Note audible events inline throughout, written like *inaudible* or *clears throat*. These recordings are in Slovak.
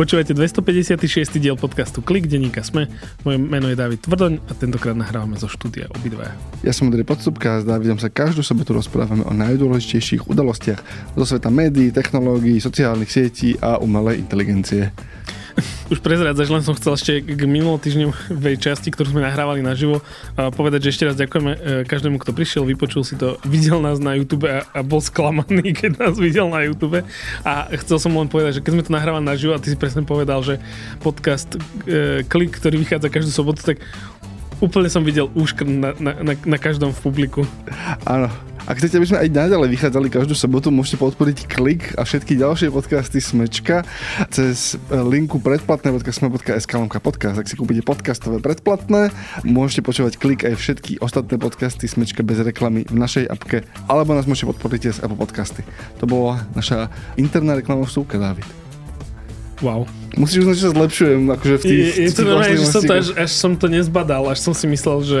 Počúvajte 256. diel podcastu Klik, denníka Sme. Moje meno je David Tvrdoň a tentokrát nahrávame zo štúdia obidvaja. Ja som Andrej Podstupka a s Davidom sa každú sobotu rozprávame o najdôležitejších udalostiach zo sveta médií, technológií, sociálnych sietí a umelej inteligencie. Už prezrádzaš, len som chcel ešte k minulotýždňovej *laughs* časti, ktorú sme nahrávali naživo, povedať, že ešte raz ďakujeme e, každému, kto prišiel, vypočul si to, videl nás na YouTube a, a bol sklamaný, *laughs* keď nás videl na YouTube. A chcel som len povedať, že keď sme to nahrávali naživo a ty si presne povedal, že podcast e, Klik, ktorý vychádza každú sobotu, tak úplne som videl úškr na, na, na, na každom v publiku. Áno, ak chcete, aby sme aj naďalej vychádzali každú sobotu, môžete podporiť klik a všetky ďalšie podcasty Smečka cez e, linku predplatné.sme.sk podcast. Ak si kúpite podcastové predplatné, môžete počúvať klik aj všetky ostatné podcasty Smečka bez reklamy v našej apke, alebo nás môžete podporiť cez Apple Podcasty. To bola naša interná reklamová vstúpka, David. Wow. Musíš uznať, že sa zlepšujem akože v tých... Je, je to normálne, že som to, až, až som to nezbadal, až som si myslel, že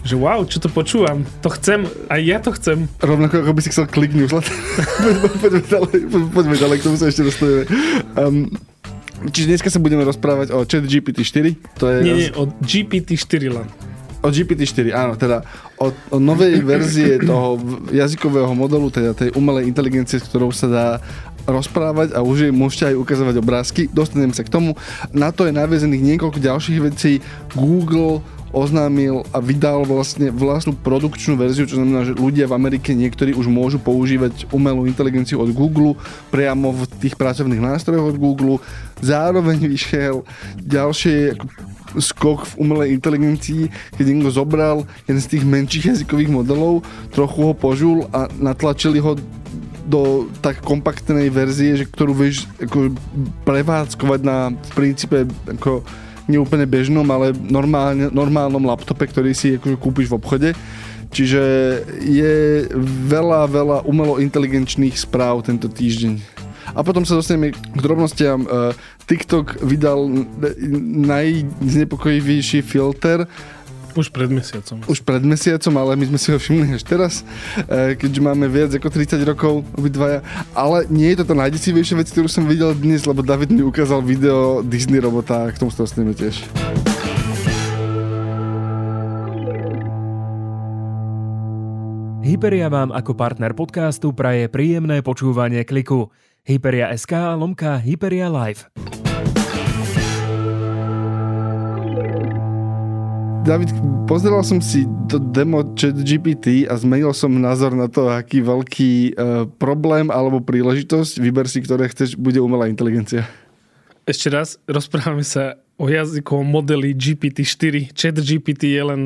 že wow, čo to počúvam, to chcem, aj ja to chcem. Rovnako ako by si chcel kliknúť, *laughs* poďme, poďme, ďalej, poďme ďalej, k tomu sa ešte dostaneme. Um, čiže dneska sa budeme rozprávať o chat GPT-4. To je nie, nie, o GPT-4 len. O GPT-4, áno, teda o, o novej verzie toho jazykového modelu, teda tej umelej inteligencie, s ktorou sa dá rozprávať a už môžete aj ukazovať obrázky. Dostanem sa k tomu. Na to je navezených niekoľko ďalších vecí. Google oznámil a vydal vlastne vlastnú produkčnú verziu, čo znamená, že ľudia v Amerike niektorí už môžu používať umelú inteligenciu od Google priamo v tých pracovných nástrojoch od Google. Zároveň vyšiel ďalšie skok v umelej inteligencii, keď niekto zobral jeden z tých menších jazykových modelov, trochu ho požul a natlačili ho do tak kompaktnej verzie, že ktorú vieš ako prevádzkovať na v princípe ako neúplne bežnom, ale normálne, normálnom laptope, ktorý si akože kúpiš v obchode. Čiže je veľa, veľa umelo inteligenčných správ tento týždeň. A potom sa dostaneme k drobnostiam. E, TikTok vydal najznepokojivejší filter, už pred mesiacom. Už pred mesiacom, ale my sme si ho všimli až teraz, e, keďže máme viac ako 30 rokov obidvaja. Ale nie je to tá najdesivejšia vec, ktorú som videl dnes, lebo David mi ukázal video Disney robota a k tomu sa dostaneme tiež. Hyperia vám ako partner podcastu praje príjemné počúvanie kliku. Hyperia.sk lomka Hyperia Live. David, pozeral som si to demo chat GPT a zmenil som názor na to, aký veľký uh, problém alebo príležitosť, vyber si, ktoré chceš, bude umelá inteligencia. Ešte raz, rozprávame sa o jazykovom modeli GPT-4. Chat GPT je len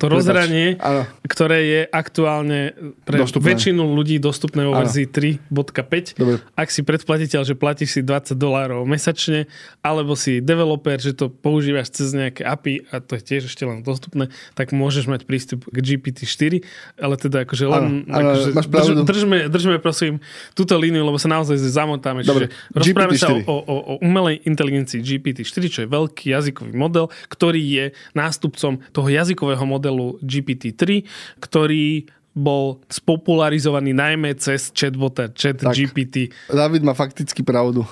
to rozhranie, ktoré je aktuálne pre dostupné. väčšinu ľudí dostupné vo verzii 3.5. Ak si predplatiteľ, že platíš si 20 dolárov mesačne, alebo si developer, že to používaš cez nejaké API a to je tiež ešte len dostupné, tak môžeš mať prístup k GPT-4, ale teda akože len ano, akože drž, držme, držme prosím túto líniu, lebo sa naozaj zamotáme. Čiže rozprávame sa o, o, o umelej inteligencii GPT-4, čo je veľký veľký jazykový model, ktorý je nástupcom toho jazykového modelu GPT-3, ktorý bol spopularizovaný najmä cez chatbota, chat tak, GPT. David má fakticky pravdu.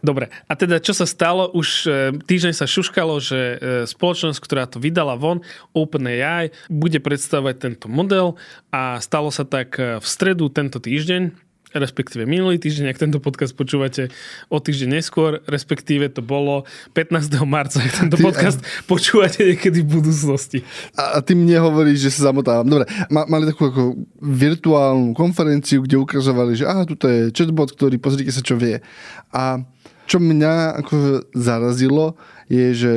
Dobre, a teda čo sa stalo? Už e, týždeň sa šuškalo, že e, spoločnosť, ktorá to vydala von, OpenAI, bude predstavovať tento model a stalo sa tak e, v stredu tento týždeň respektíve minulý týždeň, ak tento podcast počúvate o týždeň neskôr, respektíve to bolo 15. marca, ak tento ty, podcast a... počúvate niekedy v budúcnosti. A, a ty mne hovoríš, že sa zamotávam. Dobre, ma, mali takú ako virtuálnu konferenciu, kde ukazovali, že aha, tuto je chatbot, ktorý pozrite sa, čo vie. A čo mňa ako zarazilo, je, že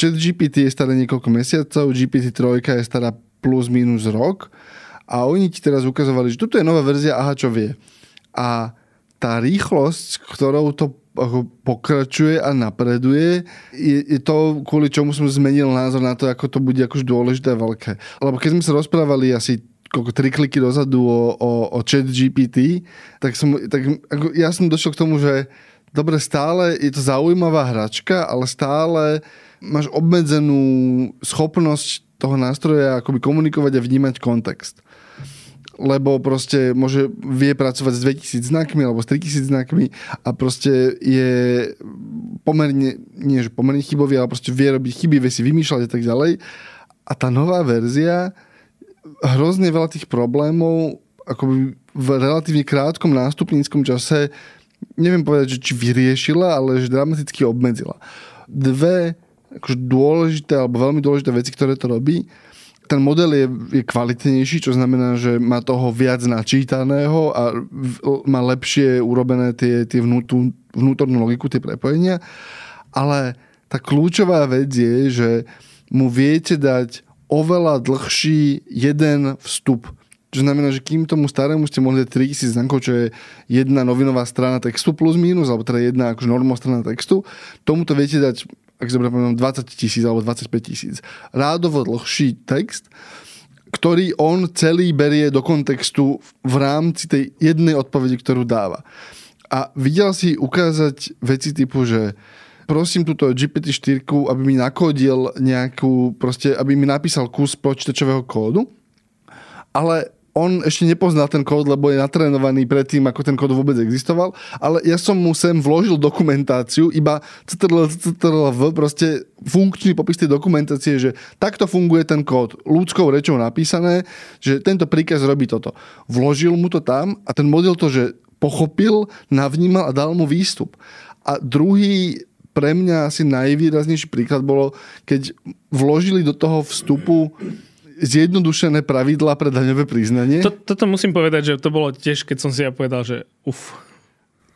chat GPT je staré niekoľko mesiacov, GPT-3 je stará plus minus rok a oni ti teraz ukazovali, že tuto je nová verzia, aha, čo vie a tá rýchlosť, ktorou to pokračuje a napreduje, je, je to, kvôli čomu som zmenil názor na to, ako to bude akož dôležité veľké. Lebo keď sme sa rozprávali asi koľko tri kliky dozadu o, o, o chat GPT, tak, som, tak ako, ja som došiel k tomu, že dobre, stále je to zaujímavá hračka, ale stále máš obmedzenú schopnosť toho nástroja akoby komunikovať a vnímať kontext lebo proste môže, vie pracovať s 2000 znakmi alebo s 3000 znakmi a proste je pomerne, nie že pomerne chybový, ale proste vie robiť chyby, vie si vymýšľať a tak ďalej. A tá nová verzia hrozne veľa tých problémov akoby v relatívne krátkom nástupníckom čase neviem povedať, že či vyriešila, ale že dramaticky obmedzila. Dve akože dôležité alebo veľmi dôležité veci, ktoré to robí ten model je, je kvalitnejší, čo znamená, že má toho viac načítaného a v, má lepšie urobené tie, tie vnútu, vnútornú logiku, tie prepojenia. Ale tá kľúčová vec je, že mu viete dať oveľa dlhší jeden vstup. Čo znamená, že kým tomu starému ste mohli dať 3000 znakov, čo je jedna novinová strana textu plus minus, alebo teda jedna akože normostrana textu, tomuto viete dať ak si dobre 20 tisíc alebo 25 tisíc. Rádovo dlhší text, ktorý on celý berie do kontextu v rámci tej jednej odpovede, ktorú dáva. A videl si ukázať veci typu, že prosím túto GPT-4, aby mi nakodil nejakú, proste, aby mi napísal kus počítačového kódu, ale on ešte nepozná ten kód, lebo je natrénovaný predtým, ako ten kód vôbec existoval, ale ja som mu sem vložil dokumentáciu, iba CTRL, CTRL, V, proste funkčný popis tej dokumentácie, že takto funguje ten kód, ľudskou rečou napísané, že tento príkaz robí toto. Vložil mu to tam a ten model to, že pochopil, navnímal a dal mu výstup. A druhý pre mňa asi najvýraznejší príklad bolo, keď vložili do toho vstupu zjednodušené pravidla pre daňové priznanie. To, toto musím povedať, že to bolo tiež, keď som si ja povedal, že uf.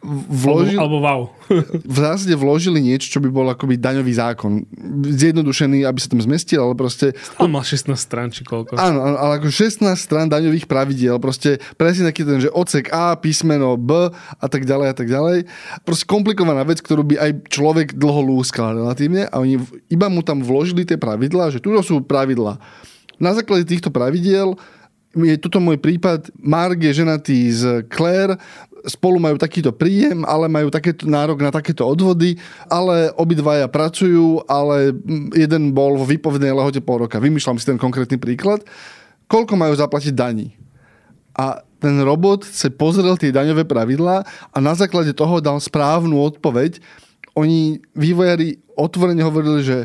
Vložil, alebo, alebo wow. *laughs* v zásade vložili niečo, čo by bol akoby daňový zákon. Zjednodušený, aby sa tam zmestil, ale proste... Stále mal 16 strán, či koľko. Áno, ale ako 16 strán daňových pravidiel. Proste presne taký ten, že odsek A, písmeno B a tak ďalej a tak ďalej. Proste komplikovaná vec, ktorú by aj človek dlho lúskal relatívne a oni iba mu tam vložili tie pravidlá, že tu sú pravidlá na základe týchto pravidiel je tuto môj prípad, Mark je ženatý z Claire, spolu majú takýto príjem, ale majú takéto nárok na takéto odvody, ale obidvaja pracujú, ale jeden bol vo výpovednej lehote pol roka. Vymýšľam si ten konkrétny príklad. Koľko majú zaplatiť daní? A ten robot sa pozrel tie daňové pravidlá a na základe toho dal správnu odpoveď. Oni, vývojári, otvorene hovorili, že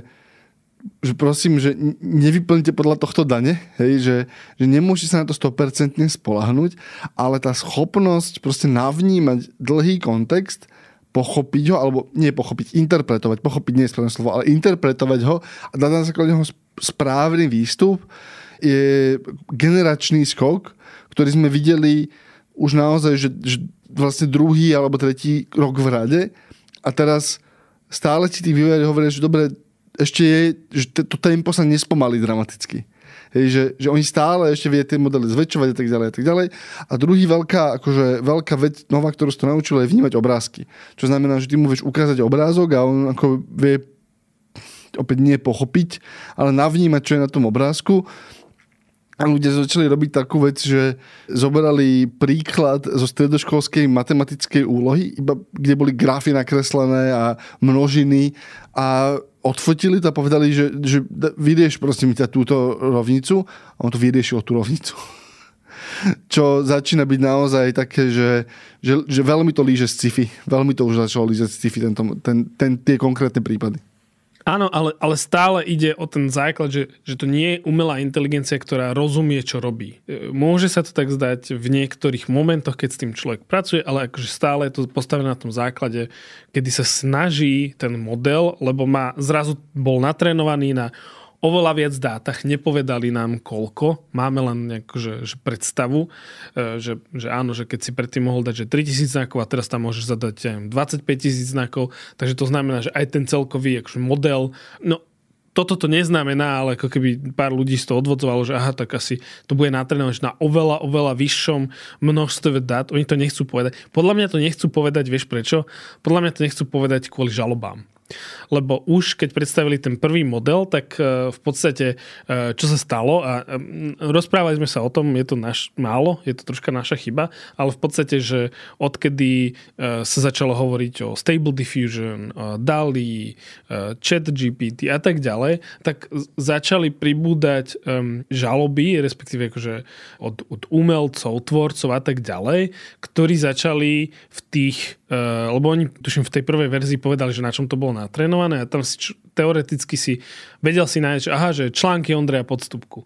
že prosím, že nevyplňte podľa tohto dane, hej, že, že nemôžete sa na to 100% spolahnúť, ale tá schopnosť proste navnímať dlhý kontext, pochopiť ho, alebo nie pochopiť, interpretovať, pochopiť nie je správne slovo, ale interpretovať ho a dať na základe ho správny výstup je generačný skok, ktorý sme videli už naozaj, že, že vlastne druhý alebo tretí rok v rade a teraz stále ti tí vývojári hovoria, že dobre, ešte je, že to tempo sa nespomalí dramaticky. Hej, že, že oni stále ešte vie tie modely zväčšovať a tak ďalej a tak ďalej. A druhý veľká, akože veľká vec nová, ktorú si to naučil, je vnímať obrázky. Čo znamená, že ty mu vieš ukázať obrázok a on ako vie opäť nie pochopiť, ale navnímať, čo je na tom obrázku. A ľudia začali robiť takú vec, že zoberali príklad zo stredoškolskej matematickej úlohy, iba, kde boli grafy nakreslené a množiny a odfotili to a povedali, že, že vyrieš prosím ťa túto rovnicu a on to vyriešil tú rovnicu. *laughs* Čo začína byť naozaj také, že, že, že veľmi to líže sci-fi. Veľmi to už začalo lížať sci-fi, tento, ten, ten, tie konkrétne prípady. Áno, ale, ale stále ide o ten základ, že, že to nie je umelá inteligencia, ktorá rozumie, čo robí. E, môže sa to tak zdať v niektorých momentoch, keď s tým človek pracuje, ale akože stále je to postavené na tom základe, kedy sa snaží ten model, lebo má zrazu bol natrénovaný na oveľa viac dátach, nepovedali nám koľko, máme len nejakú že, že predstavu, e, že, že áno, že keď si predtým mohol dať že 3000 znakov a teraz tam môžeš zadať neviem, 25 tisíc znakov, takže to znamená, že aj ten celkový akože model, no toto to neznamená, ale ako keby pár ľudí z toho odvodzovalo, že aha, tak asi to bude natrénované na oveľa, oveľa vyššom množstve dát. Oni to nechcú povedať. Podľa mňa to nechcú povedať, vieš prečo? Podľa mňa to nechcú povedať kvôli žalobám lebo už keď predstavili ten prvý model, tak e, v podstate e, čo sa stalo? A rozprávali sme sa o tom, je to naš, málo, je to troška naša chyba, ale v podstate, že odkedy sa začalo hovoriť o Stable Diffusion, DALI, Chat GPT a tak ďalej, tak začali pribúdať žaloby, respektíve akože od, od umelcov, tvorcov a tak ďalej, ktorí začali v tých, uh, lebo oni tuším v tej prvej verzii povedali, že na čom to bolo natrénované a tam si teoreticky si vedel si nájsť, aha, že články Ondreja Podstupku.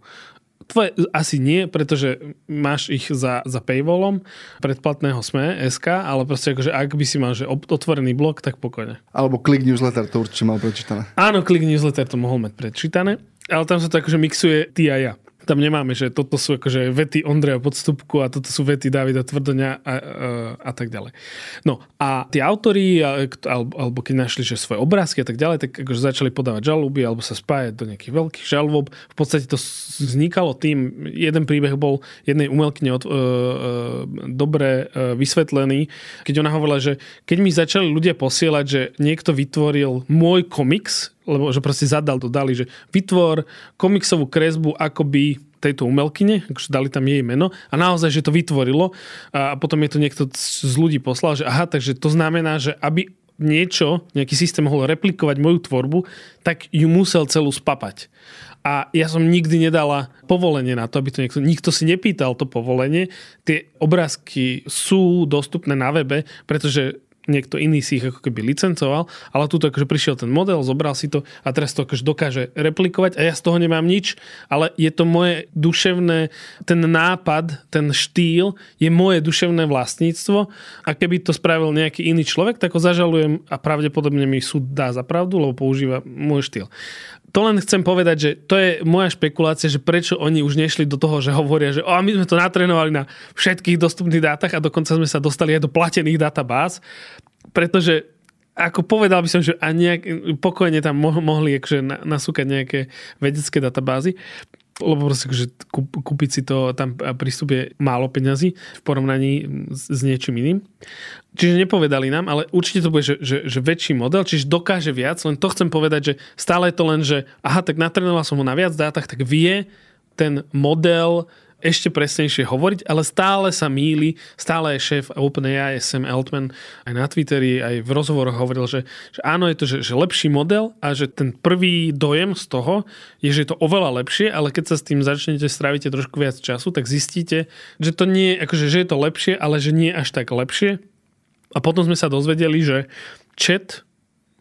Tvoje asi nie, pretože máš ich za, za paywallom predplatného SME, SK, ale proste akože ak by si mal že otvorený blog, tak pokojne. Alebo klik newsletter, to určite mal prečítané. Áno, klik newsletter to mohol mať prečítané, ale tam sa to akože mixuje ty a ja tam nemáme, že toto sú akože vety Ondreja Podstupku a toto sú vety Davida Tvrdoňa a, a, a tak ďalej. No a tí autori, alebo, alebo keď našli že svoje obrázky a tak ďalej, tak akože začali podávať žaloby alebo sa spájať do nejakých veľkých žalob. V podstate to vznikalo tým, jeden príbeh bol jednej umelkyne od, e, e, dobre e, vysvetlený, keď ona hovorila, že keď mi začali ľudia posielať, že niekto vytvoril môj komiks, lebo že proste zadal to dali, že vytvor komiksovú kresbu akoby tejto umelkyne, akože dali tam jej meno a naozaj, že to vytvorilo a potom je to niekto z ľudí poslal, že aha, takže to znamená, že aby niečo, nejaký systém mohol replikovať moju tvorbu, tak ju musel celú spapať. A ja som nikdy nedala povolenie na to, aby to niekto, nikto si nepýtal to povolenie. Tie obrázky sú dostupné na webe, pretože niekto iný si ich ako keby licencoval, ale tu akože prišiel ten model, zobral si to a teraz to akože dokáže replikovať a ja z toho nemám nič, ale je to moje duševné, ten nápad, ten štýl je moje duševné vlastníctvo a keby to spravil nejaký iný človek, tak ho zažalujem a pravdepodobne mi súd dá za pravdu, lebo používa môj štýl. To len chcem povedať, že to je moja špekulácia, že prečo oni už nešli do toho, že hovoria, že o, my sme to natrénovali na všetkých dostupných dátach a dokonca sme sa dostali aj do platených databáz, pretože ako povedal by som, že a nejak, pokojne tam mohli akože nasúkať nejaké vedecké databázy, lebo proste že kúpiť si to tam prístup je málo peňazí v porovnaní s, s niečím iným. Čiže nepovedali nám, ale určite to bude, že, že, že väčší model, čiže dokáže viac, len to chcem povedať, že stále je to len, že aha, tak natrenoval som ho na viac dátach, tak vie ten model ešte presnejšie hovoriť, ale stále sa míli, stále je šéf OpenAI, Sam Altman, aj na Twitteri, aj v rozhovoroch hovoril, že, že áno, je to že, že lepší model a že ten prvý dojem z toho je, že je to oveľa lepšie, ale keď sa s tým začnete, strávite trošku viac času, tak zistíte, že to nie, akože, že je to lepšie, ale že nie až tak lepšie. A potom sme sa dozvedeli, že chat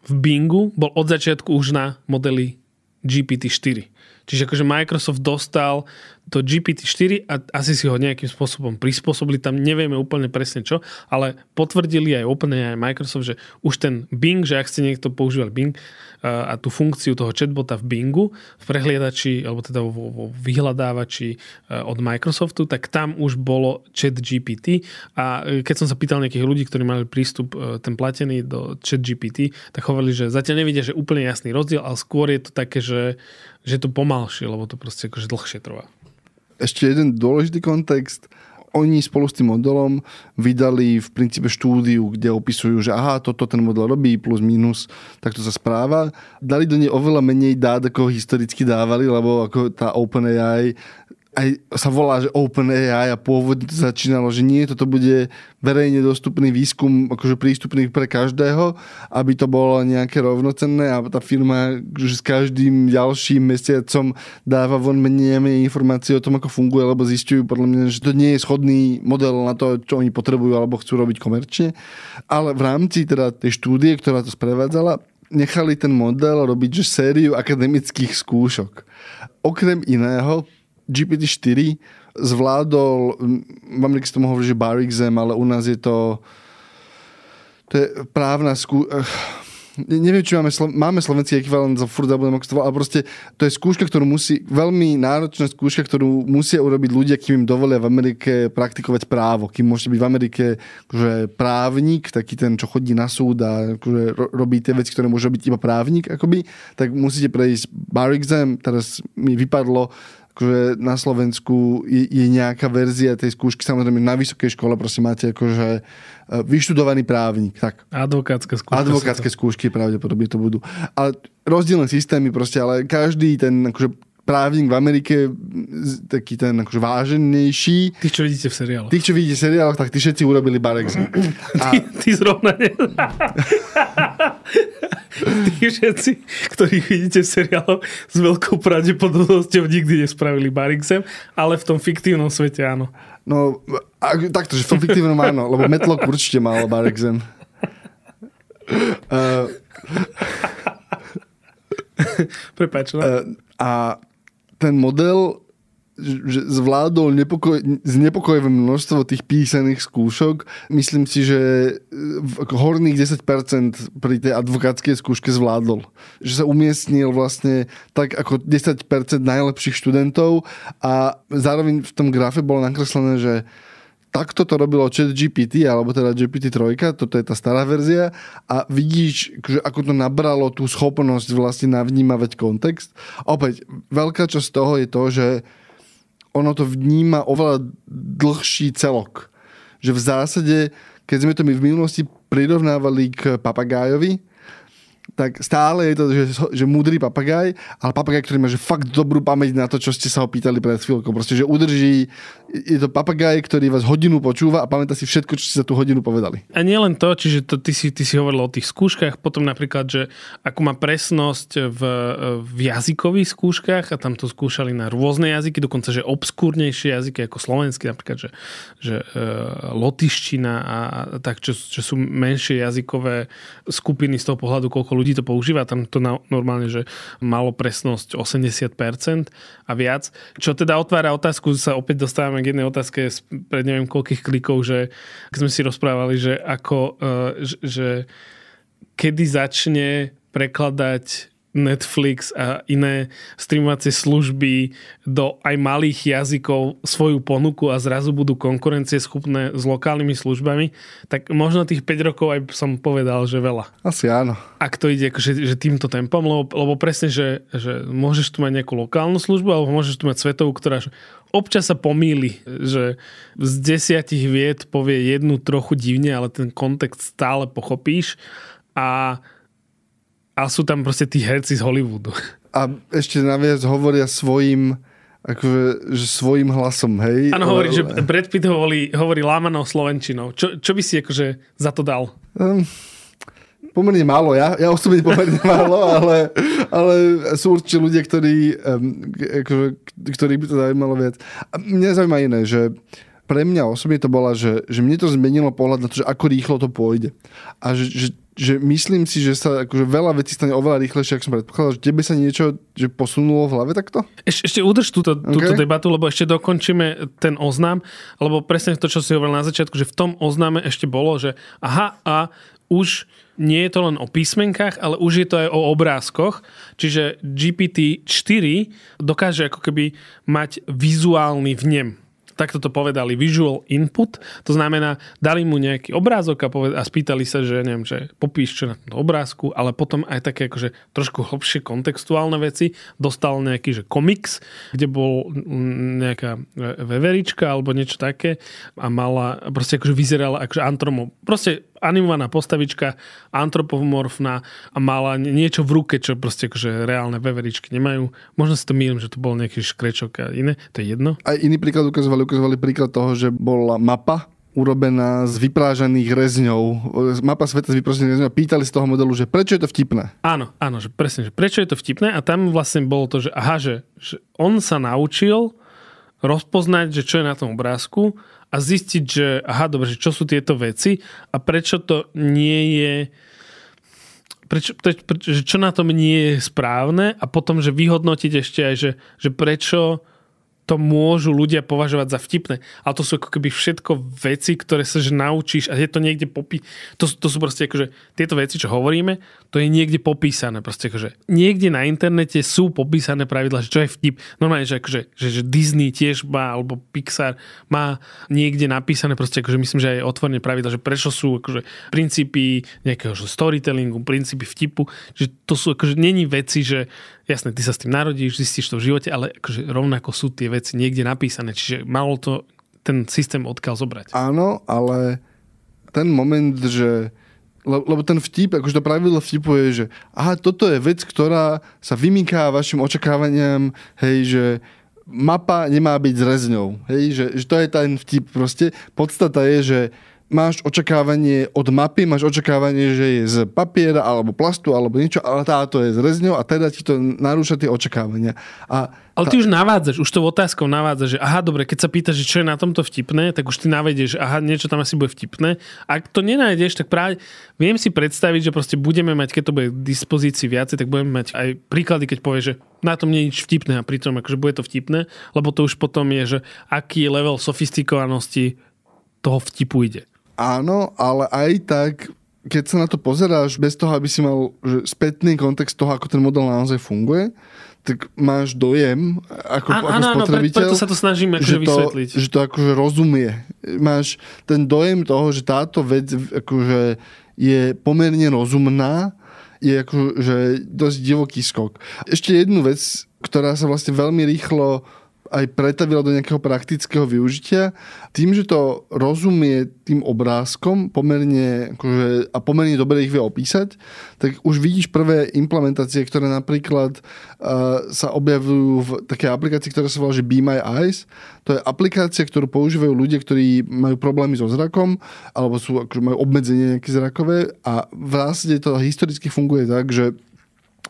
v Bingu bol od začiatku už na modeli GPT-4. Čiže akože Microsoft dostal to GPT-4 a asi si ho nejakým spôsobom prispôsobili, tam nevieme úplne presne čo, ale potvrdili aj OpenAI aj Microsoft, že už ten Bing, že ak ste niekto používal Bing a tú funkciu toho chatbota v Bingu, v prehliadači, alebo teda vo, vo vyhľadávači od Microsoftu, tak tam už bolo chat GPT a e, keď som sa pýtal nejakých ľudí, ktorí mali prístup ten platený do chat GPT, tak hovorili, že zatiaľ nevidia, že úplne jasný rozdiel, ale skôr je to také, že, že to pomalšie, lebo to proste akože dlhšie trvá ešte jeden dôležitý kontext. Oni spolu s tým modelom vydali v princípe štúdiu, kde opisujú, že aha, toto ten model robí, plus minus, tak to sa správa. Dali do nej oveľa menej dát, ako historicky dávali, lebo ako tá OpenAI aj sa volá, že OpenAI a pôvodne to začínalo, že nie, toto bude verejne dostupný výskum, akože prístupný pre každého, aby to bolo nejaké rovnocenné a tá firma že s každým ďalším mesiacom dáva von menej, menej informácií o tom, ako funguje, lebo zistujú podľa mňa, že to nie je schodný model na to, čo oni potrebujú alebo chcú robiť komerčne. Ale v rámci teda tej štúdie, ktorá to sprevádzala, nechali ten model robiť že sériu akademických skúšok. Okrem iného GPT-4 zvládol, v Amerike si to mohol že bar exam, ale u nás je to to je právna skú... Neviem, či máme, máme slovenský ekvivalent za furt zabudem, ako to ale proste to je skúška, ktorú musí, veľmi náročná skúška, ktorú musia urobiť ľudia, kým im dovolia v Amerike praktikovať právo. Kým môžete byť v Amerike akože právnik, taký ten, čo chodí na súd a akože robí tie veci, ktoré môže byť iba právnik, akoby, tak musíte prejsť bar exam. Teraz mi vypadlo akože na Slovensku je, je nejaká verzia tej skúšky, samozrejme na vysokej škole prosím máte akože e, vyštudovaný právnik. Tak. Advokátske skúšky. Advokátske skúšky pravdepodobne to budú. Ale rozdielne systémy proste, ale každý ten akože právnik v Amerike taký ten akože váženejší. Tých, čo vidíte v seriáloch. Tých, čo vidíte v seriáloch, tak tí všetci urobili Barex. *clears throat* A... Ty, ty zrovna ne... *laughs* tí všetci, ktorých vidíte v seriáloch, s veľkou pravdepodobnosťou nikdy nespravili Barixem, ale v tom fiktívnom svete áno. No, takto, že v tom fiktívnom áno, lebo Metlock určite mal Barexem. Uh, *laughs* Prepač, no. Uh, a ten model že zvládol nepokoj, znepokojivé množstvo tých písaných skúšok. Myslím si, že horných 10% pri tej advokátskej skúške zvládol. Že sa umiestnil vlastne tak ako 10% najlepších študentov a zároveň v tom grafe bolo nakreslené, že takto to robilo chat GPT, alebo teda GPT-3, toto je tá stará verzia a vidíš, že ako to nabralo tú schopnosť vlastne navnímavať kontext. Opäť, veľká časť toho je to, že ono to vníma oveľa dlhší celok. Že v zásade, keď sme to my v minulosti prirovnávali k papagájovi, tak stále je to, že, že múdry papagaj, ale papagaj, ktorý má že fakt dobrú pamäť na to, čo ste sa ho pýtali pred chvíľkou. Proste, že udrží, je to papagaj, ktorý vás hodinu počúva a pamätá si všetko, čo ste za tú hodinu povedali. A nie len to, čiže to, ty, si, ty si hovoril o tých skúškach, potom napríklad, že ako má presnosť v, v jazykových skúškach a tam to skúšali na rôzne jazyky, dokonca, že obskúrnejšie jazyky ako slovenský, napríklad, že, že uh, lotiština a, a tak, čo, čo sú menšie jazykové skupiny z toho pohľadu, koľko ľudí to používa, tam to na, normálne, že malo presnosť 80% a viac. Čo teda otvára otázku, sa opäť dostávame k jednej otázke pred neviem koľkých klikov, že keď sme si rozprávali, že ako, uh, že, že kedy začne prekladať Netflix a iné streamovacie služby do aj malých jazykov svoju ponuku a zrazu budú konkurencieschopné s lokálnymi službami, tak možno tých 5 rokov aj som povedal, že veľa. Asi áno. Ak to ide akože, že týmto tempom, lebo, lebo presne, že, že môžeš tu mať nejakú lokálnu službu alebo môžeš tu mať svetovú, ktorá občas sa pomýli, že z desiatich vied povie jednu trochu divne, ale ten kontext stále pochopíš a a sú tam proste tí herci z Hollywoodu. A ešte naviac hovoria svojim akože, že svojim hlasom, hej? Áno, hovorí, že Brad Pitt hovorí, hovorí lámanou slovenčinou. Čo, čo by si akože za to dal? Um, pomerne málo, ja, ja osobne pomerne *laughs* málo, ale, ale sú určite ľudia, ktorí, um, akože, ktorých by to zaujímalo viac. A mňa zaujíma iné, že pre mňa osobne to bola, že, že mne to zmenilo pohľad na to, že ako rýchlo to pôjde. A že, že že myslím si, že sa akože veľa vecí stane oveľa rýchlejšie, ako som predpokladal, že tebe sa niečo že posunulo v hlave takto? Eš, ešte udrž túto, okay. túto debatu, lebo ešte dokončíme ten oznám, lebo presne to, čo si hovoril na začiatku, že v tom oznáme ešte bolo, že aha, a už nie je to len o písmenkách, ale už je to aj o obrázkoch. Čiže GPT-4 dokáže ako keby mať vizuálny vnem takto to povedali, visual input, to znamená, dali mu nejaký obrázok a, poved- a spýtali sa, že neviem, že popíš čo na tom obrázku, ale potom aj také akože trošku hlbšie kontextuálne veci, dostal nejaký, že komiks, kde bol nejaká veverička alebo niečo také a mala, proste akože vyzerala akože antromo, proste animovaná postavička, antropomorfná a mala niečo v ruke, čo proste akože reálne veveričky nemajú. Možno si to mýlim, že to bol nejaký škrečok a iné, to je jedno. A iný príklad ukazovali, ukazovali príklad toho, že bola mapa urobená z vyprážaných rezňov. Mapa sveta z vyprážaných rezňov. Pýtali z toho modelu, že prečo je to vtipné? Áno, áno, že presne, že prečo je to vtipné a tam vlastne bolo to, že aha, že, že on sa naučil rozpoznať, že čo je na tom obrázku a zistiť, že aha, dobre, že čo sú tieto veci a prečo to nie je prečo, prečo, čo na tom nie je správne a potom, že vyhodnotiť ešte aj, že, že prečo to môžu ľudia považovať za vtipné. Ale to sú ako keby všetko veci, ktoré sa že naučíš a je to niekde popí... To, to sú proste akože tieto veci, čo hovoríme, to je niekde popísané. Proste akože niekde na internete sú popísané pravidla, že čo je vtip. Normálne, že, akože, že, že Disney tiež má, alebo Pixar má niekde napísané proste akože myslím, že aj otvorene pravidla, že prečo sú akože princípy nejakého storytellingu, princípy vtipu, že to sú akože není veci, že jasné, ty sa s tým narodíš, zistíš to v živote, ale akože rovnako sú tie veci niekde napísané, čiže malo to ten systém odkiaľ zobrať. Áno, ale ten moment, že lebo ten vtip, akože to pravidlo vtipu je, že aha, toto je vec, ktorá sa vymýká vašim očakávaniam, hej, že mapa nemá byť s rezňou, hej, že, že to je ten vtip proste. Podstata je, že máš očakávanie od mapy, máš očakávanie, že je z papiera alebo plastu alebo niečo, ale táto je z rezňou a teda ti to narúša tie očakávania. A ale ty už navádzaš, už to otázkou navádzaš, že aha, dobre, keď sa pýtaš, že čo je na tomto vtipné, tak už ty navedieš, aha, niečo tam asi bude vtipné. Ak to nenájdeš, tak práve viem si predstaviť, že proste budeme mať, keď to bude k dispozícii viacej, tak budeme mať aj príklady, keď povieš, že na tom nie je nič vtipné a pritom akože bude to vtipné, lebo to už potom je, že aký level sofistikovanosti toho vtipu ide. Áno, ale aj tak, keď sa na to pozeráš bez toho, aby si mal že spätný kontext toho, ako ten model naozaj funguje, tak máš dojem ako, a, ako áno, spotrebiteľ, preto sa to snažím akože že to, vysvetliť. Že to akože rozumie. Máš ten dojem toho, že táto vec akože je pomerne rozumná, je akože dosť divoký skok. Ešte jednu vec, ktorá sa vlastne veľmi rýchlo aj pretavila do nejakého praktického využitia. Tým, že to rozumie tým obrázkom pomerne, akože, a pomerne dobre ich vie opísať, tak už vidíš prvé implementácie, ktoré napríklad uh, sa objavujú v také aplikácii, ktorá sa volá, že Be My Eyes. To je aplikácia, ktorú používajú ľudia, ktorí majú problémy so zrakom alebo sú, akože majú obmedzenie nejaké zrakové a v zásade to historicky funguje tak, že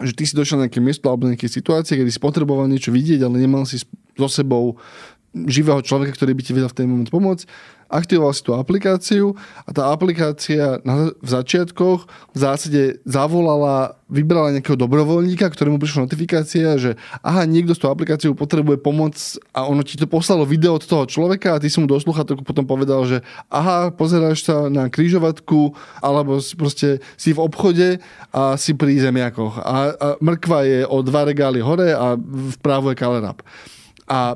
že ty si došiel na nejaké miesto alebo nejaké situácie, kedy si potreboval niečo vidieť, ale nemal si so sebou živého človeka, ktorý by ti vedel v ten moment pomôcť aktivoval si tú aplikáciu a tá aplikácia na, v začiatkoch v zásade zavolala, vybrala nejakého dobrovoľníka, ktorému prišla notifikácia, že aha, niekto s tou aplikáciou potrebuje pomoc a ono ti to poslalo video od toho človeka a ty si mu do sluchatok potom povedal, že aha, pozeráš sa na krížovatku alebo si proste si v obchode a si pri zemiakoch a, a mrkva je o dva regály hore a vpravo je kalerap. A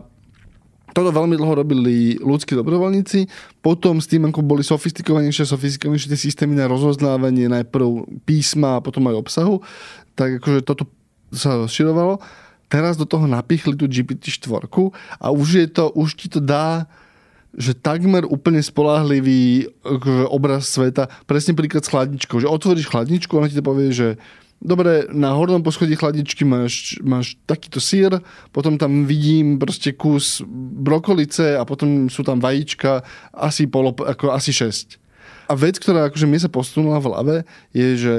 toto veľmi dlho robili ľudskí dobrovoľníci, potom s tým, ako boli sofistikovanejšie sofistikovanejšie tie systémy na rozoznávanie najprv písma a potom aj obsahu, tak akože toto sa rozširovalo. Teraz do toho napichli tú GPT-4 a už, je to, už ti to dá že takmer úplne spolahlivý akože obraz sveta. Presne príklad s chladničkou. Že otvoríš chladničku a ona ti to povie, že dobre, na hornom poschodí chladičky máš, máš takýto sír, potom tam vidím proste kus brokolice a potom sú tam vajíčka, asi, polo, ako asi 6. A vec, ktorá akože mi sa posunula v hlave, je, že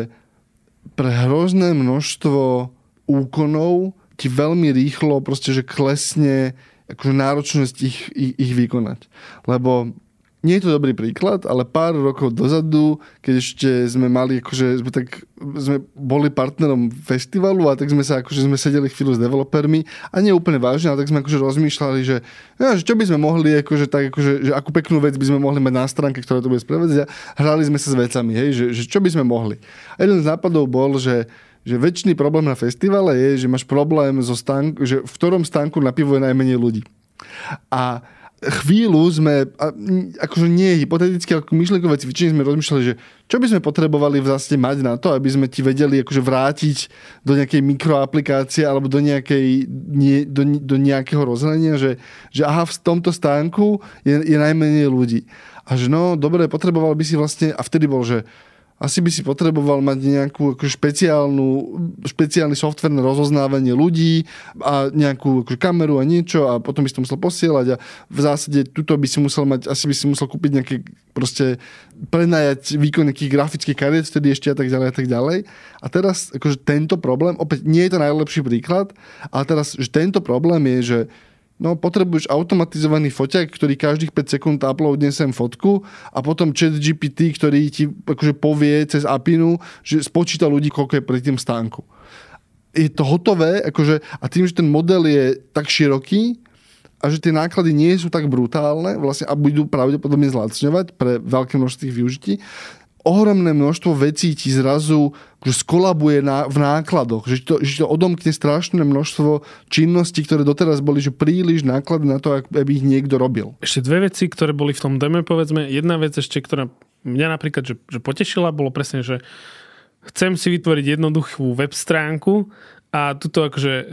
pre hrozné množstvo úkonov ti veľmi rýchlo proste, že klesne akože náročnosť ich, ich, ich vykonať. Lebo nie je to dobrý príklad, ale pár rokov dozadu, keď ešte sme mali, akože sme tak, sme boli partnerom festivalu a tak sme sa, akože sme sedeli chvíľu s developermi a nie úplne vážne, ale tak sme akože rozmýšľali, že, ja, že čo by sme mohli, akože tak, akože, že akú peknú vec by sme mohli mať na stránke, ktorá to bude sprevádzať a hrali sme sa s vecami, hej, že, že čo by sme mohli. A jeden z nápadov bol, že že väčší problém na festivale je, že máš problém so stánku, že v ktorom stánku na pivo je najmenej ľudí. A chvíľu sme, akože nie hypoteticky, ale myšlenkové cvičenie sme rozmýšľali, že čo by sme potrebovali vlastne mať na to, aby sme ti vedeli akože vrátiť do nejakej mikroaplikácie alebo do, nejakej, nie, do, do nejakého rozhrania, že, že aha, v tomto stánku je, je najmenej ľudí. A že no, dobre, potreboval by si vlastne, a vtedy bol, že asi by si potreboval mať nejakú ako špeciálnu, špeciálny software na rozoznávanie ľudí a nejakú ako kameru a niečo a potom by si to musel posielať a v zásade tuto by si musel mať, asi by si musel kúpiť nejaké proste prenajať výkon nejakých grafických kariet vtedy ešte a tak ďalej a tak ďalej. A teraz akože tento problém, opäť nie je to najlepší príklad, ale teraz, že tento problém je, že No, potrebuješ automatizovaný foťak, ktorý každých 5 sekúnd uploadne sem fotku a potom chat GPT, ktorý ti akože povie cez apinu, že spočíta ľudí, koľko je pri tým stánku. Je to hotové, akože, a tým, že ten model je tak široký, a že tie náklady nie sú tak brutálne vlastne a budú pravdepodobne zlacňovať pre veľké množstvo využití, ohromné množstvo vecí ti zrazu že skolabuje na, v nákladoch, že to, že to odomkne strašné množstvo činností, ktoré doteraz boli že príliš nákladné na to, aby ich niekto robil. Ešte dve veci, ktoré boli v tom deme, povedzme. Jedna vec ešte, ktorá mňa napríklad že, že potešila, bolo presne, že chcem si vytvoriť jednoduchú web stránku a tuto akože e,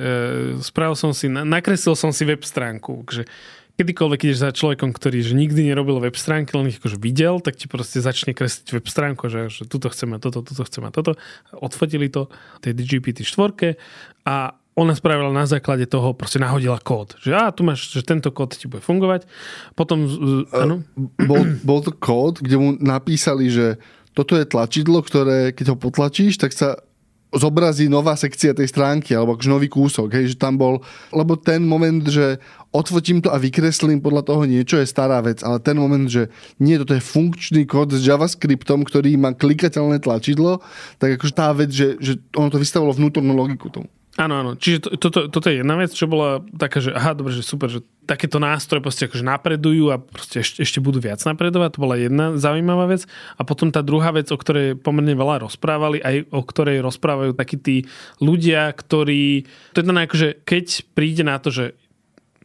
spravil som si, nakreslil som si web stránku. Takže kedykoľvek ideš za človekom, ktorý že nikdy nerobil web stránky, len ich akože videl, tak ti proste začne kresliť web stránku, že, že tuto chceme toto, tuto chceme toto. Odfotili to tej DGPT 4 a ona spravila na základe toho, proste nahodila kód. Že a tu máš, že tento kód ti bude fungovať. Potom, áno. Uh, bol, bol to kód, kde mu napísali, že toto je tlačidlo, ktoré keď ho potlačíš, tak sa zobrazí nová sekcia tej stránky, alebo akože nový kúsok, hej, že tam bol, lebo ten moment, že odfotím to a vykreslím podľa toho niečo je stará vec, ale ten moment, že nie, toto je funkčný kód s JavaScriptom, ktorý má klikateľné tlačidlo, tak akože tá vec, že, že ono to vystavilo vnútornú logiku tomu. Áno, áno. Čiže to, toto, toto je jedna vec, čo bola taká, že aha, dobre, že super, že takéto nástroje proste akože napredujú a proste ešte, ešte budú viac napredovať. To bola jedna zaujímavá vec. A potom tá druhá vec, o ktorej pomerne veľa rozprávali, aj o ktorej rozprávajú takí tí ľudia, ktorí... To je teda akože, keď príde na to, že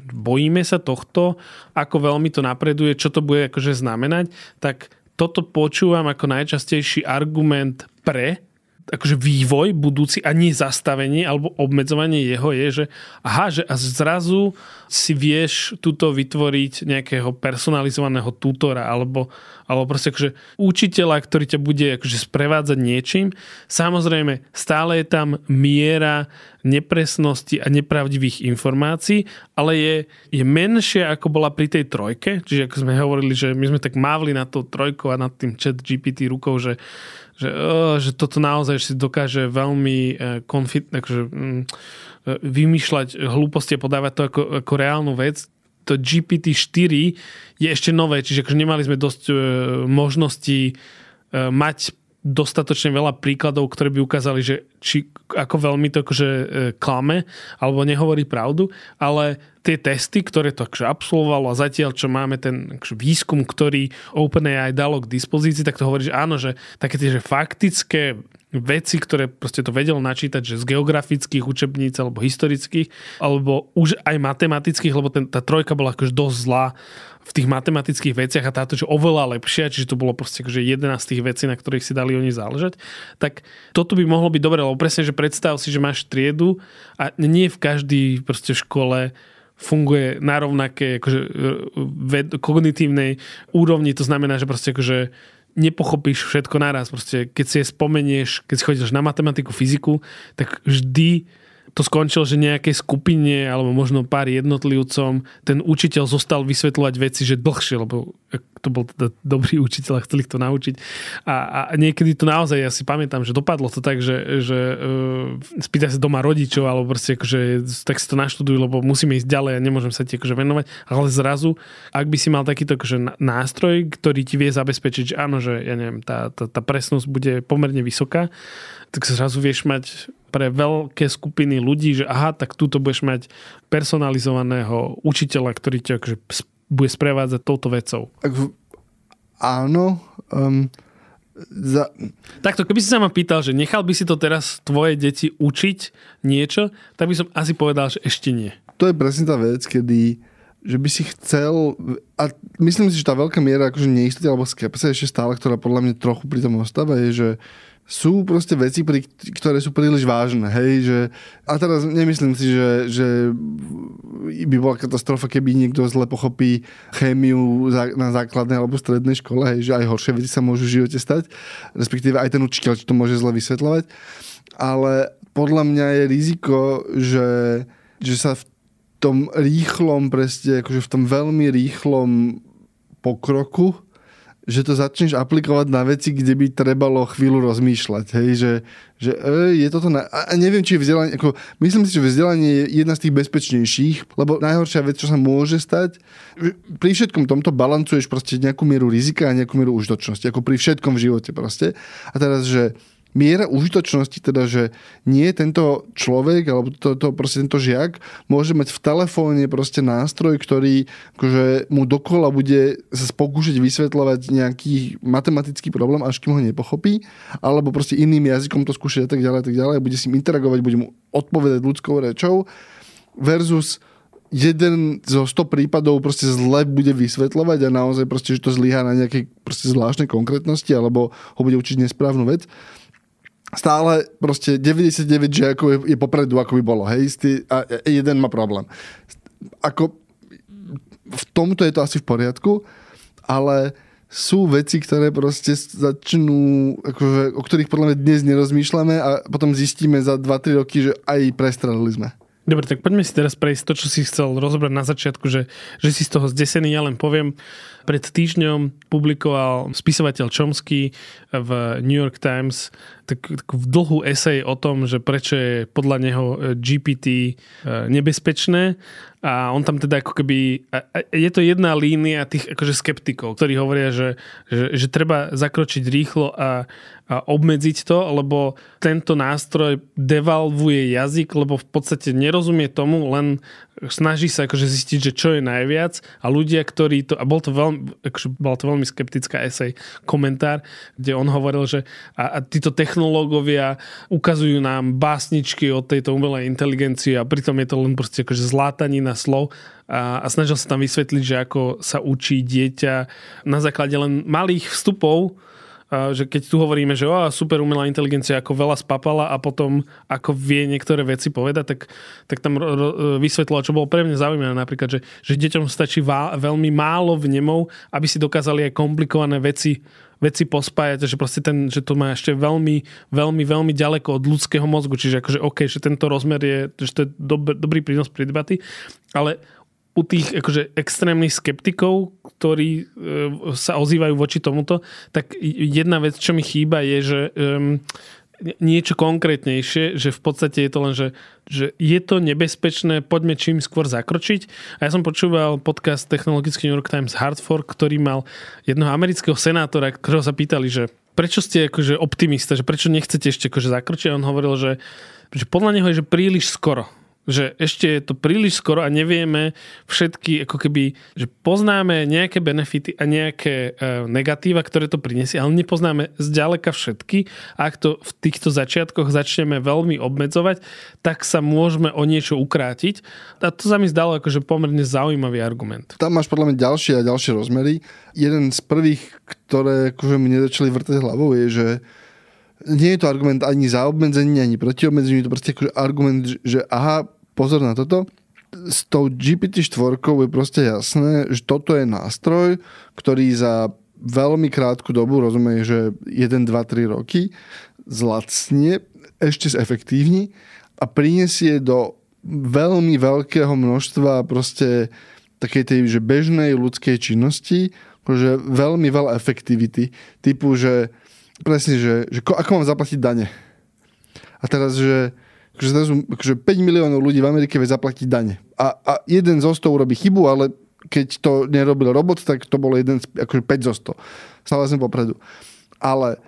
bojíme sa tohto, ako veľmi to napreduje, čo to bude akože znamenať, tak toto počúvam ako najčastejší argument pre akože vývoj budúci a nie zastavenie alebo obmedzovanie jeho je, že aha, že a zrazu si vieš tuto vytvoriť nejakého personalizovaného tutora alebo, alebo proste akože učiteľa, ktorý ťa bude akože sprevádzať niečím. Samozrejme, stále je tam miera nepresnosti a nepravdivých informácií, ale je, je menšia ako bola pri tej trojke. Čiže ako sme hovorili, že my sme tak mávli na to trojkou a nad tým chat GPT rukou, že že, že toto naozaj si dokáže veľmi uh, konfit, akože, um, vymýšľať hlúposti a podávať to ako, ako reálnu vec. To GPT-4 je ešte nové, čiže akože nemali sme dosť uh, možností mať dostatočne veľa príkladov, ktoré by ukázali, že či, ako veľmi to akože e, klame alebo nehovorí pravdu, ale tie testy, ktoré to akože absolvovalo a zatiaľ, čo máme ten akože výskum, ktorý OpenAI dalo k dispozícii, tak to hovorí, že áno, že také tie že faktické veci, ktoré proste to vedel načítať, že z geografických učebníc alebo historických, alebo už aj matematických, lebo ten, tá trojka bola akože dosť zlá v tých matematických veciach a táto, že oveľa lepšia, čiže to bolo proste akože jedna z tých vecí, na ktorých si dali oni záležať, tak toto by mohlo byť dobre, lebo presne, že predstav si, že máš triedu a nie v každej proste škole funguje na rovnaké akože, ved, kognitívnej úrovni, to znamená, že proste akože nepochopíš všetko naraz. Proste, keď si je spomenieš, keď si chodíš na matematiku, fyziku, tak vždy to skončilo, že nejakej skupine alebo možno pár jednotlivcom ten učiteľ zostal vysvetľovať veci, že dlhšie, lebo to bol teda dobrý učiteľ a chceli to naučiť. A, a niekedy to naozaj, ja si pamätám, že dopadlo to tak, že, že uh, spýtaj sa doma rodičov alebo proste akože, tak si to naštudujú, lebo musíme ísť ďalej a nemôžem sa ti akože venovať. Ale zrazu, ak by si mal takýto akože nástroj, ktorý ti vie zabezpečiť, že áno, že ja neviem, tá, tá, tá presnosť bude pomerne vysoká, tak zrazu vieš mať pre veľké skupiny ľudí, že aha, tak túto budeš mať personalizovaného učiteľa, ktorý ťa akože bude sprevádzať touto vecou. Áno. Um, za... Takto, keby si sa ma pýtal, že nechal by si to teraz tvoje deti učiť niečo, tak by som asi povedal, že ešte nie. To je presne tá vec, kedy že by si chcel, a myslím si, že tá veľká miera akože neistoty alebo skepse ešte stále, ktorá podľa mňa trochu pri tom ostáva, je, že sú proste veci, pri, ktoré sú príliš vážne, hej, že a teraz nemyslím si, že, že by bola katastrofa, keby niekto zle pochopí chémiu na základnej alebo strednej škole, hej, že aj horšie veci sa môžu v živote stať, respektíve aj ten učiteľ, to môže zle vysvetľovať, ale podľa mňa je riziko, že, že sa v tom rýchlom, presne, akože v tom veľmi rýchlom pokroku že to začneš aplikovať na veci, kde by trebalo chvíľu rozmýšľať. Hej, že, že e, je toto... Na... A neviem, či je vzdelanie... Ako, myslím si, že vzdelanie je jedna z tých bezpečnejších, lebo najhoršia vec, čo sa môže stať, pri všetkom tomto balancuješ proste nejakú mieru rizika a nejakú mieru užitočnosti. Ako pri všetkom v živote proste. A teraz, že miera užitočnosti, teda, že nie tento človek, alebo to, to, proste tento žiak môže mať v telefóne proste nástroj, ktorý akože mu dokola bude sa pokúšať vysvetľovať nejaký matematický problém, až kým ho nepochopí, alebo proste iným jazykom to skúšať a tak ďalej, a tak ďalej, bude si im interagovať, bude mu odpovedať ľudskou rečou, versus jeden zo 100 prípadov proste zle bude vysvetľovať a naozaj proste, že to zlyhá na nejakej proste zvláštnej konkrétnosti alebo ho bude učiť nesprávnu vec stále proste 99 žiakov je, je popredu, ako by bolo, hej, a jeden má problém. Ako v tomto je to asi v poriadku, ale sú veci, ktoré proste začnú, akože, o ktorých podľa mňa dnes nerozmýšľame a potom zistíme za 2-3 roky, že aj prestrelili sme. Dobre, tak poďme si teraz prejsť to, čo si chcel rozobrať na začiatku, že, že si z toho zdesený. Ja len poviem, pred týždňom publikoval spisovateľ Chomsky v New York Times tak, tak v dlhú esej o tom, že prečo je podľa neho e, GPT e, nebezpečné. A on tam teda ako keby, je to jedna línia tých akože skeptikov, ktorí hovoria, že, že, že treba zakročiť rýchlo a obmedziť to, lebo tento nástroj devalvuje jazyk, lebo v podstate nerozumie tomu, len snaží sa akože zistiť, že čo je najviac. A ľudia, ktorí to, a bol to veľmi, akože bola to veľmi skeptická esej, komentár, kde on hovoril, že a, a títo technológovia ukazujú nám básničky od tejto umelej inteligencie a pritom je to len proste akože zlátanina slov. A, a snažil sa tam vysvetliť, že ako sa učí dieťa na základe len malých vstupov že keď tu hovoríme, že oh, super umelá inteligencia ako veľa spapala a potom ako vie niektoré veci povedať, tak, tak tam vysvetlila, čo bolo pre mňa zaujímavé. Napríklad, že, že deťom stačí vá, veľmi málo vnemov, aby si dokázali aj komplikované veci veci pospájať, že proste ten, že to má ešte veľmi, veľmi, veľmi ďaleko od ľudského mozgu, čiže akože OK, že tento rozmer je, že to je dob, dobrý prínos pri debaty, ale u tých akože, extrémnych skeptikov, ktorí e, sa ozývajú voči tomuto, tak jedna vec, čo mi chýba, je, že um, niečo konkrétnejšie, že v podstate je to len, že, že je to nebezpečné, poďme čím skôr zakročiť. A ja som počúval podcast technologický New York Times Hardfork, ktorý mal jednoho amerického senátora, ktorého sa pýtali, že prečo ste akože optimista, že prečo nechcete ešte akože zakročiť. A on hovoril, že, že podľa neho je, že príliš skoro že ešte je to príliš skoro a nevieme všetky, ako keby, že poznáme nejaké benefity a nejaké e, negatíva, ktoré to prinesie, ale nepoznáme zďaleka všetky. Ak to v týchto začiatkoch začneme veľmi obmedzovať, tak sa môžeme o niečo ukrátiť. A to sa mi zdalo akože pomerne zaujímavý argument. Tam máš podľa mňa ďalšie a ďalšie rozmery. Jeden z prvých, ktoré akože mi začali vrtať hlavou, je, že nie je to argument ani za obmedzenie, ani proti obmedzeniu, je to proste akože argument, že aha, pozor na toto, s tou GPT-4 je proste jasné, že toto je nástroj, ktorý za veľmi krátku dobu, rozumie, že 1, 2, 3 roky, zlacne, ešte zefektívni a prinesie do veľmi veľkého množstva proste takej tej že bežnej ľudskej činnosti že veľmi veľa efektivity. Typu, že presne, že, že ako mám zaplatiť dane. A teraz, že akože, zrazu, akože 5 miliónov ľudí v Amerike vie zaplatiť dane. A, a jeden zo 100 urobí chybu, ale keď to nerobil robot, tak to bolo jeden, akože 5 zo 100. Stále som popredu. Ale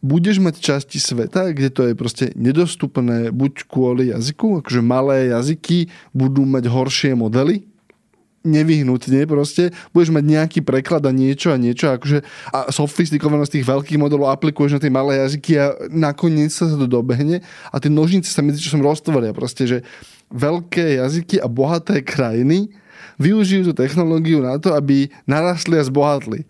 budeš mať časti sveta, kde to je proste nedostupné buď kvôli jazyku, akože malé jazyky budú mať horšie modely, nevyhnutne proste, budeš mať nejaký preklad a niečo a niečo akože, a sofistikovanosť tých veľkých modelov aplikuješ na tie malé jazyky a nakoniec sa to dobehne a tie nožnice sa medzi časom roztvoria. Proste, že veľké jazyky a bohaté krajiny využijú tú technológiu na to, aby narastli a zbohatli.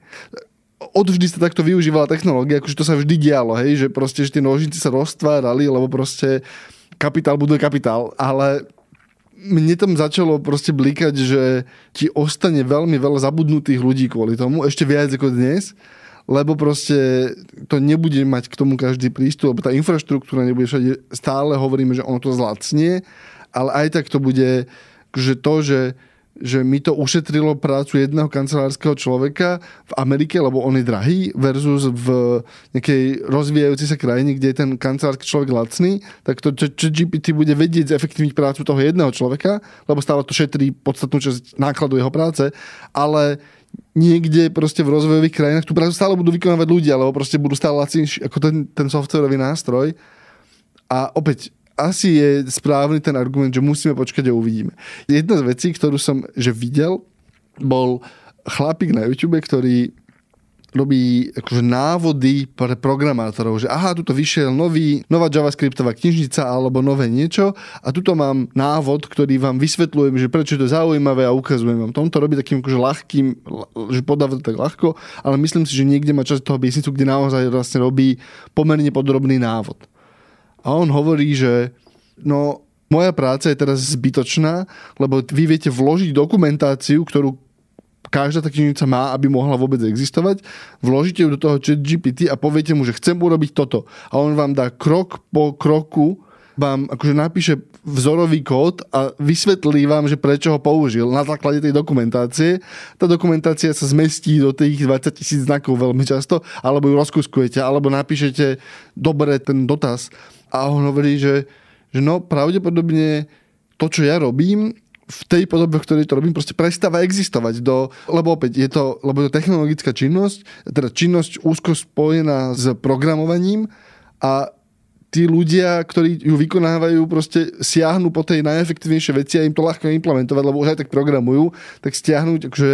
Odvždy sa takto využívala technológia, akože to sa vždy dialo, hej, že proste, že tie nožnice sa roztvárali, lebo proste kapitál buduje kapitál, ale mne tam začalo proste blikať, že ti ostane veľmi veľa zabudnutých ľudí kvôli tomu, ešte viac ako dnes, lebo proste to nebude mať k tomu každý prístup, lebo tá infraštruktúra nebude všade, stále hovoríme, že ono to zlacnie, ale aj tak to bude, že to, že že mi to ušetrilo prácu jedného kancelárskeho človeka v Amerike, lebo on je drahý, versus v nejakej rozvíjajúcej sa krajine, kde je ten kancelársky človek lacný, tak to GPT bude vedieť zefektívniť prácu toho jedného človeka, lebo stále to šetrí podstatnú časť nákladu jeho práce, ale niekde proste v rozvojových krajinách tú prácu stále budú vykonávať ľudia, alebo proste budú stále lacnejší ako ten, ten softwarový nástroj. A opäť, asi je správny ten argument, že musíme počkať a uvidíme. Jedna z vecí, ktorú som že videl, bol chlapík na YouTube, ktorý robí akože návody pre programátorov, že aha, tuto vyšiel nový, nová JavaScriptová knižnica alebo nové niečo a tuto mám návod, ktorý vám vysvetľujem, že prečo to zaujímavé a ukazujem vám. Tom to robí takým akože ľahkým, že podáva to tak ľahko, ale myslím si, že niekde má časť toho biznisu, kde naozaj vlastne robí pomerne podrobný návod. A on hovorí, že no, moja práca je teraz zbytočná, lebo vy viete vložiť dokumentáciu, ktorú každá knižnica má, aby mohla vôbec existovať. Vložíte ju do toho chat GPT a poviete mu, že chcem urobiť toto. A on vám dá krok po kroku vám akože napíše vzorový kód a vysvetlí vám, že prečo ho použil na základe tej dokumentácie. Tá dokumentácia sa zmestí do tých 20 tisíc znakov veľmi často, alebo ju rozkuskujete, alebo napíšete dobre ten dotaz. A on hovorí, že, že no pravdepodobne to, čo ja robím, v tej podobe, v ktorej to robím, proste prestáva existovať. Do, lebo opäť je to, lebo to technologická činnosť, teda činnosť úzko spojená s programovaním a tí ľudia, ktorí ju vykonávajú, proste siahnu po tej najefektívnejšej veci a im to ľahko implementovať, lebo už aj tak programujú, tak stiahnuť, akože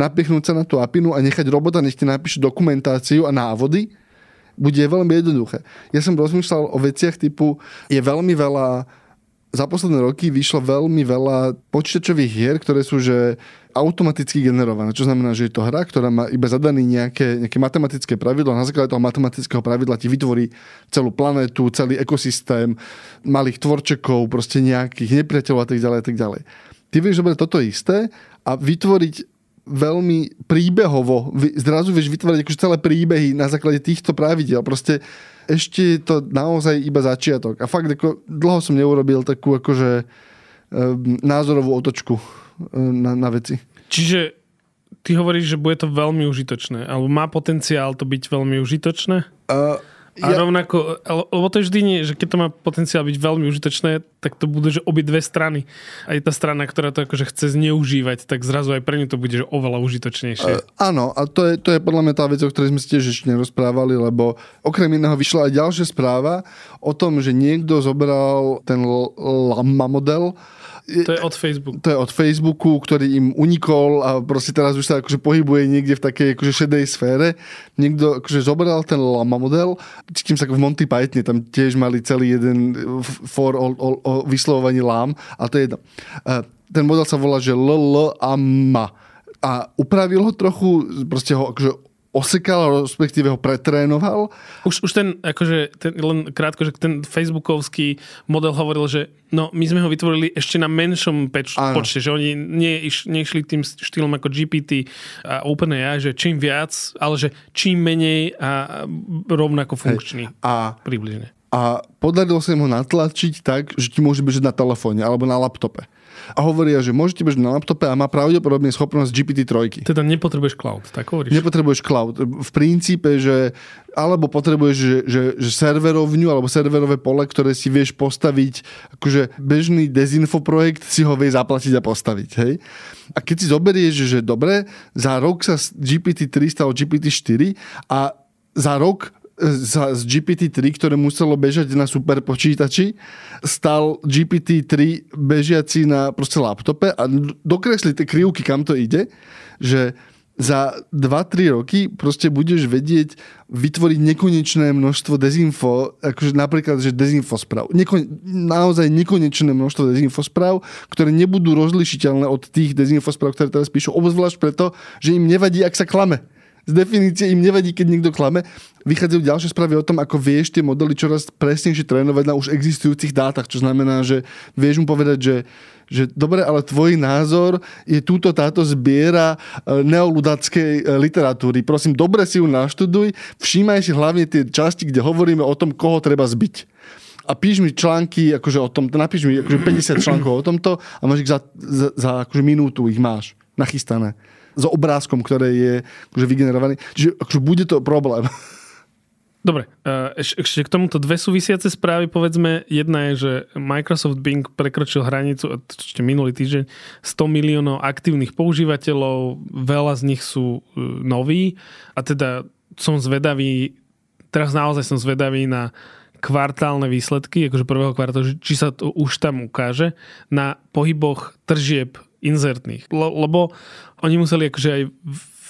napichnúť sa na tú apinu a nechať robota, nech ti napíše dokumentáciu a návody, bude veľmi jednoduché. Ja som rozmýšľal o veciach typu, je veľmi veľa za posledné roky vyšlo veľmi veľa počítačových hier, ktoré sú že automaticky generované. Čo znamená, že je to hra, ktorá má iba zadaný nejaké, nejaké matematické pravidlo. Na základe toho matematického pravidla ti vytvorí celú planetu, celý ekosystém, malých tvorčekov, proste nejakých nepriateľov a tak ďalej a tak ďalej. Ty vieš zobrať toto isté a vytvoriť veľmi príbehovo, zrazu vieš vytvoriť akože celé príbehy na základe týchto pravidel. Proste ešte je to naozaj iba začiatok. A fakt ako dlho som neurobil takú akože názorovú otočku na, na veci. Čiže ty hovoríš, že bude to veľmi užitočné, alebo má potenciál to byť veľmi užitočné? Uh, a ja... rovnako, lebo to je vždy nie, že keď to má potenciál byť veľmi užitočné, tak to budú, že obi dve strany. Aj tá strana, ktorá to akože chce zneužívať, tak zrazu aj pre ňu to bude že oveľa užitočnejšie. Uh, áno, a to je, to je podľa mňa tá vec, o ktorej sme si tiež ešte nerozprávali, lebo okrem iného vyšla aj ďalšia správa o tom, že niekto zobral ten Lama model to je od Facebooku. To je od Facebooku, ktorý im unikol a proste teraz už sa akože pohybuje niekde v takej akože šedej sfére. Niekto akože zobral ten Lama model, cítim sa v Monty Pythone, tam tiež mali celý jeden for o, o, o vyslovovaní lám a to je jedno. Ten model sa volá, že LL a MA a upravil ho trochu, proste ho akože osekal, respektíve ho pretrénoval. Už, už ten, akože, ten, len krátko, že ten facebookovský model hovoril, že no, my sme ho vytvorili ešte na menšom peč, počte, že oni nie, iš, nešli tým štýlom ako GPT a OpenAI, že čím viac, ale že čím menej a rovnako funkčný. Hej. A, približne. A podarilo sa im ho natlačiť tak, že ti môže bežať na telefóne alebo na laptope a hovoria, že môžete bežať na laptope a má pravdepodobne schopnosť GPT-3. Teda nepotrebuješ cloud, tak hovoríš? Nepotrebuješ cloud. V princípe, že alebo potrebuješ že, že, že serverovňu alebo serverové pole, ktoré si vieš postaviť, akože bežný dezinfo projekt si ho vie zaplatiť a postaviť. Hej? A keď si zoberieš, že dobre, za rok sa GPT-3 stalo GPT-4 a za rok z GPT-3, ktoré muselo bežať na super počítači, stal GPT-3 bežiaci na proste laptope a dokresli tie krivky, kam to ide, že za 2-3 roky proste budeš vedieť vytvoriť nekonečné množstvo dezinfo, akože napríklad, že dezinfo správ. Neko, naozaj nekonečné množstvo dezinfo správ, ktoré nebudú rozlišiteľné od tých dezinfo správ, ktoré teraz píšu, obzvlášť preto, že im nevadí, ak sa klame z definície im nevadí, keď niekto klame. Vychádzajú ďalšie správy o tom, ako vieš tie modely čoraz presnejšie trénovať na už existujúcich dátach, čo znamená, že vieš mu povedať, že že dobre, ale tvoj názor je túto táto zbiera e, neoludackej e, literatúry. Prosím, dobre si ju naštuduj, všímaj si hlavne tie časti, kde hovoríme o tom, koho treba zbiť a píš mi články akože o tom, napíš mi akože *clears throat* 50 článkov o tomto a máš ich za, za, za akože minútu ich máš nachystané s obrázkom, ktoré je akože vygenerovaný. Čiže akože bude to problém. Dobre, ešte k tomuto dve súvisiace správy, povedzme. Jedna je, že Microsoft Bing prekročil hranicu ešte minulý týždeň 100 miliónov aktívnych používateľov, veľa z nich sú noví a teda som zvedavý, teraz naozaj som zvedavý na kvartálne výsledky, akože prvého kvartálu, či sa to už tam ukáže na pohyboch tržieb inzertných. Lebo oni museli akože aj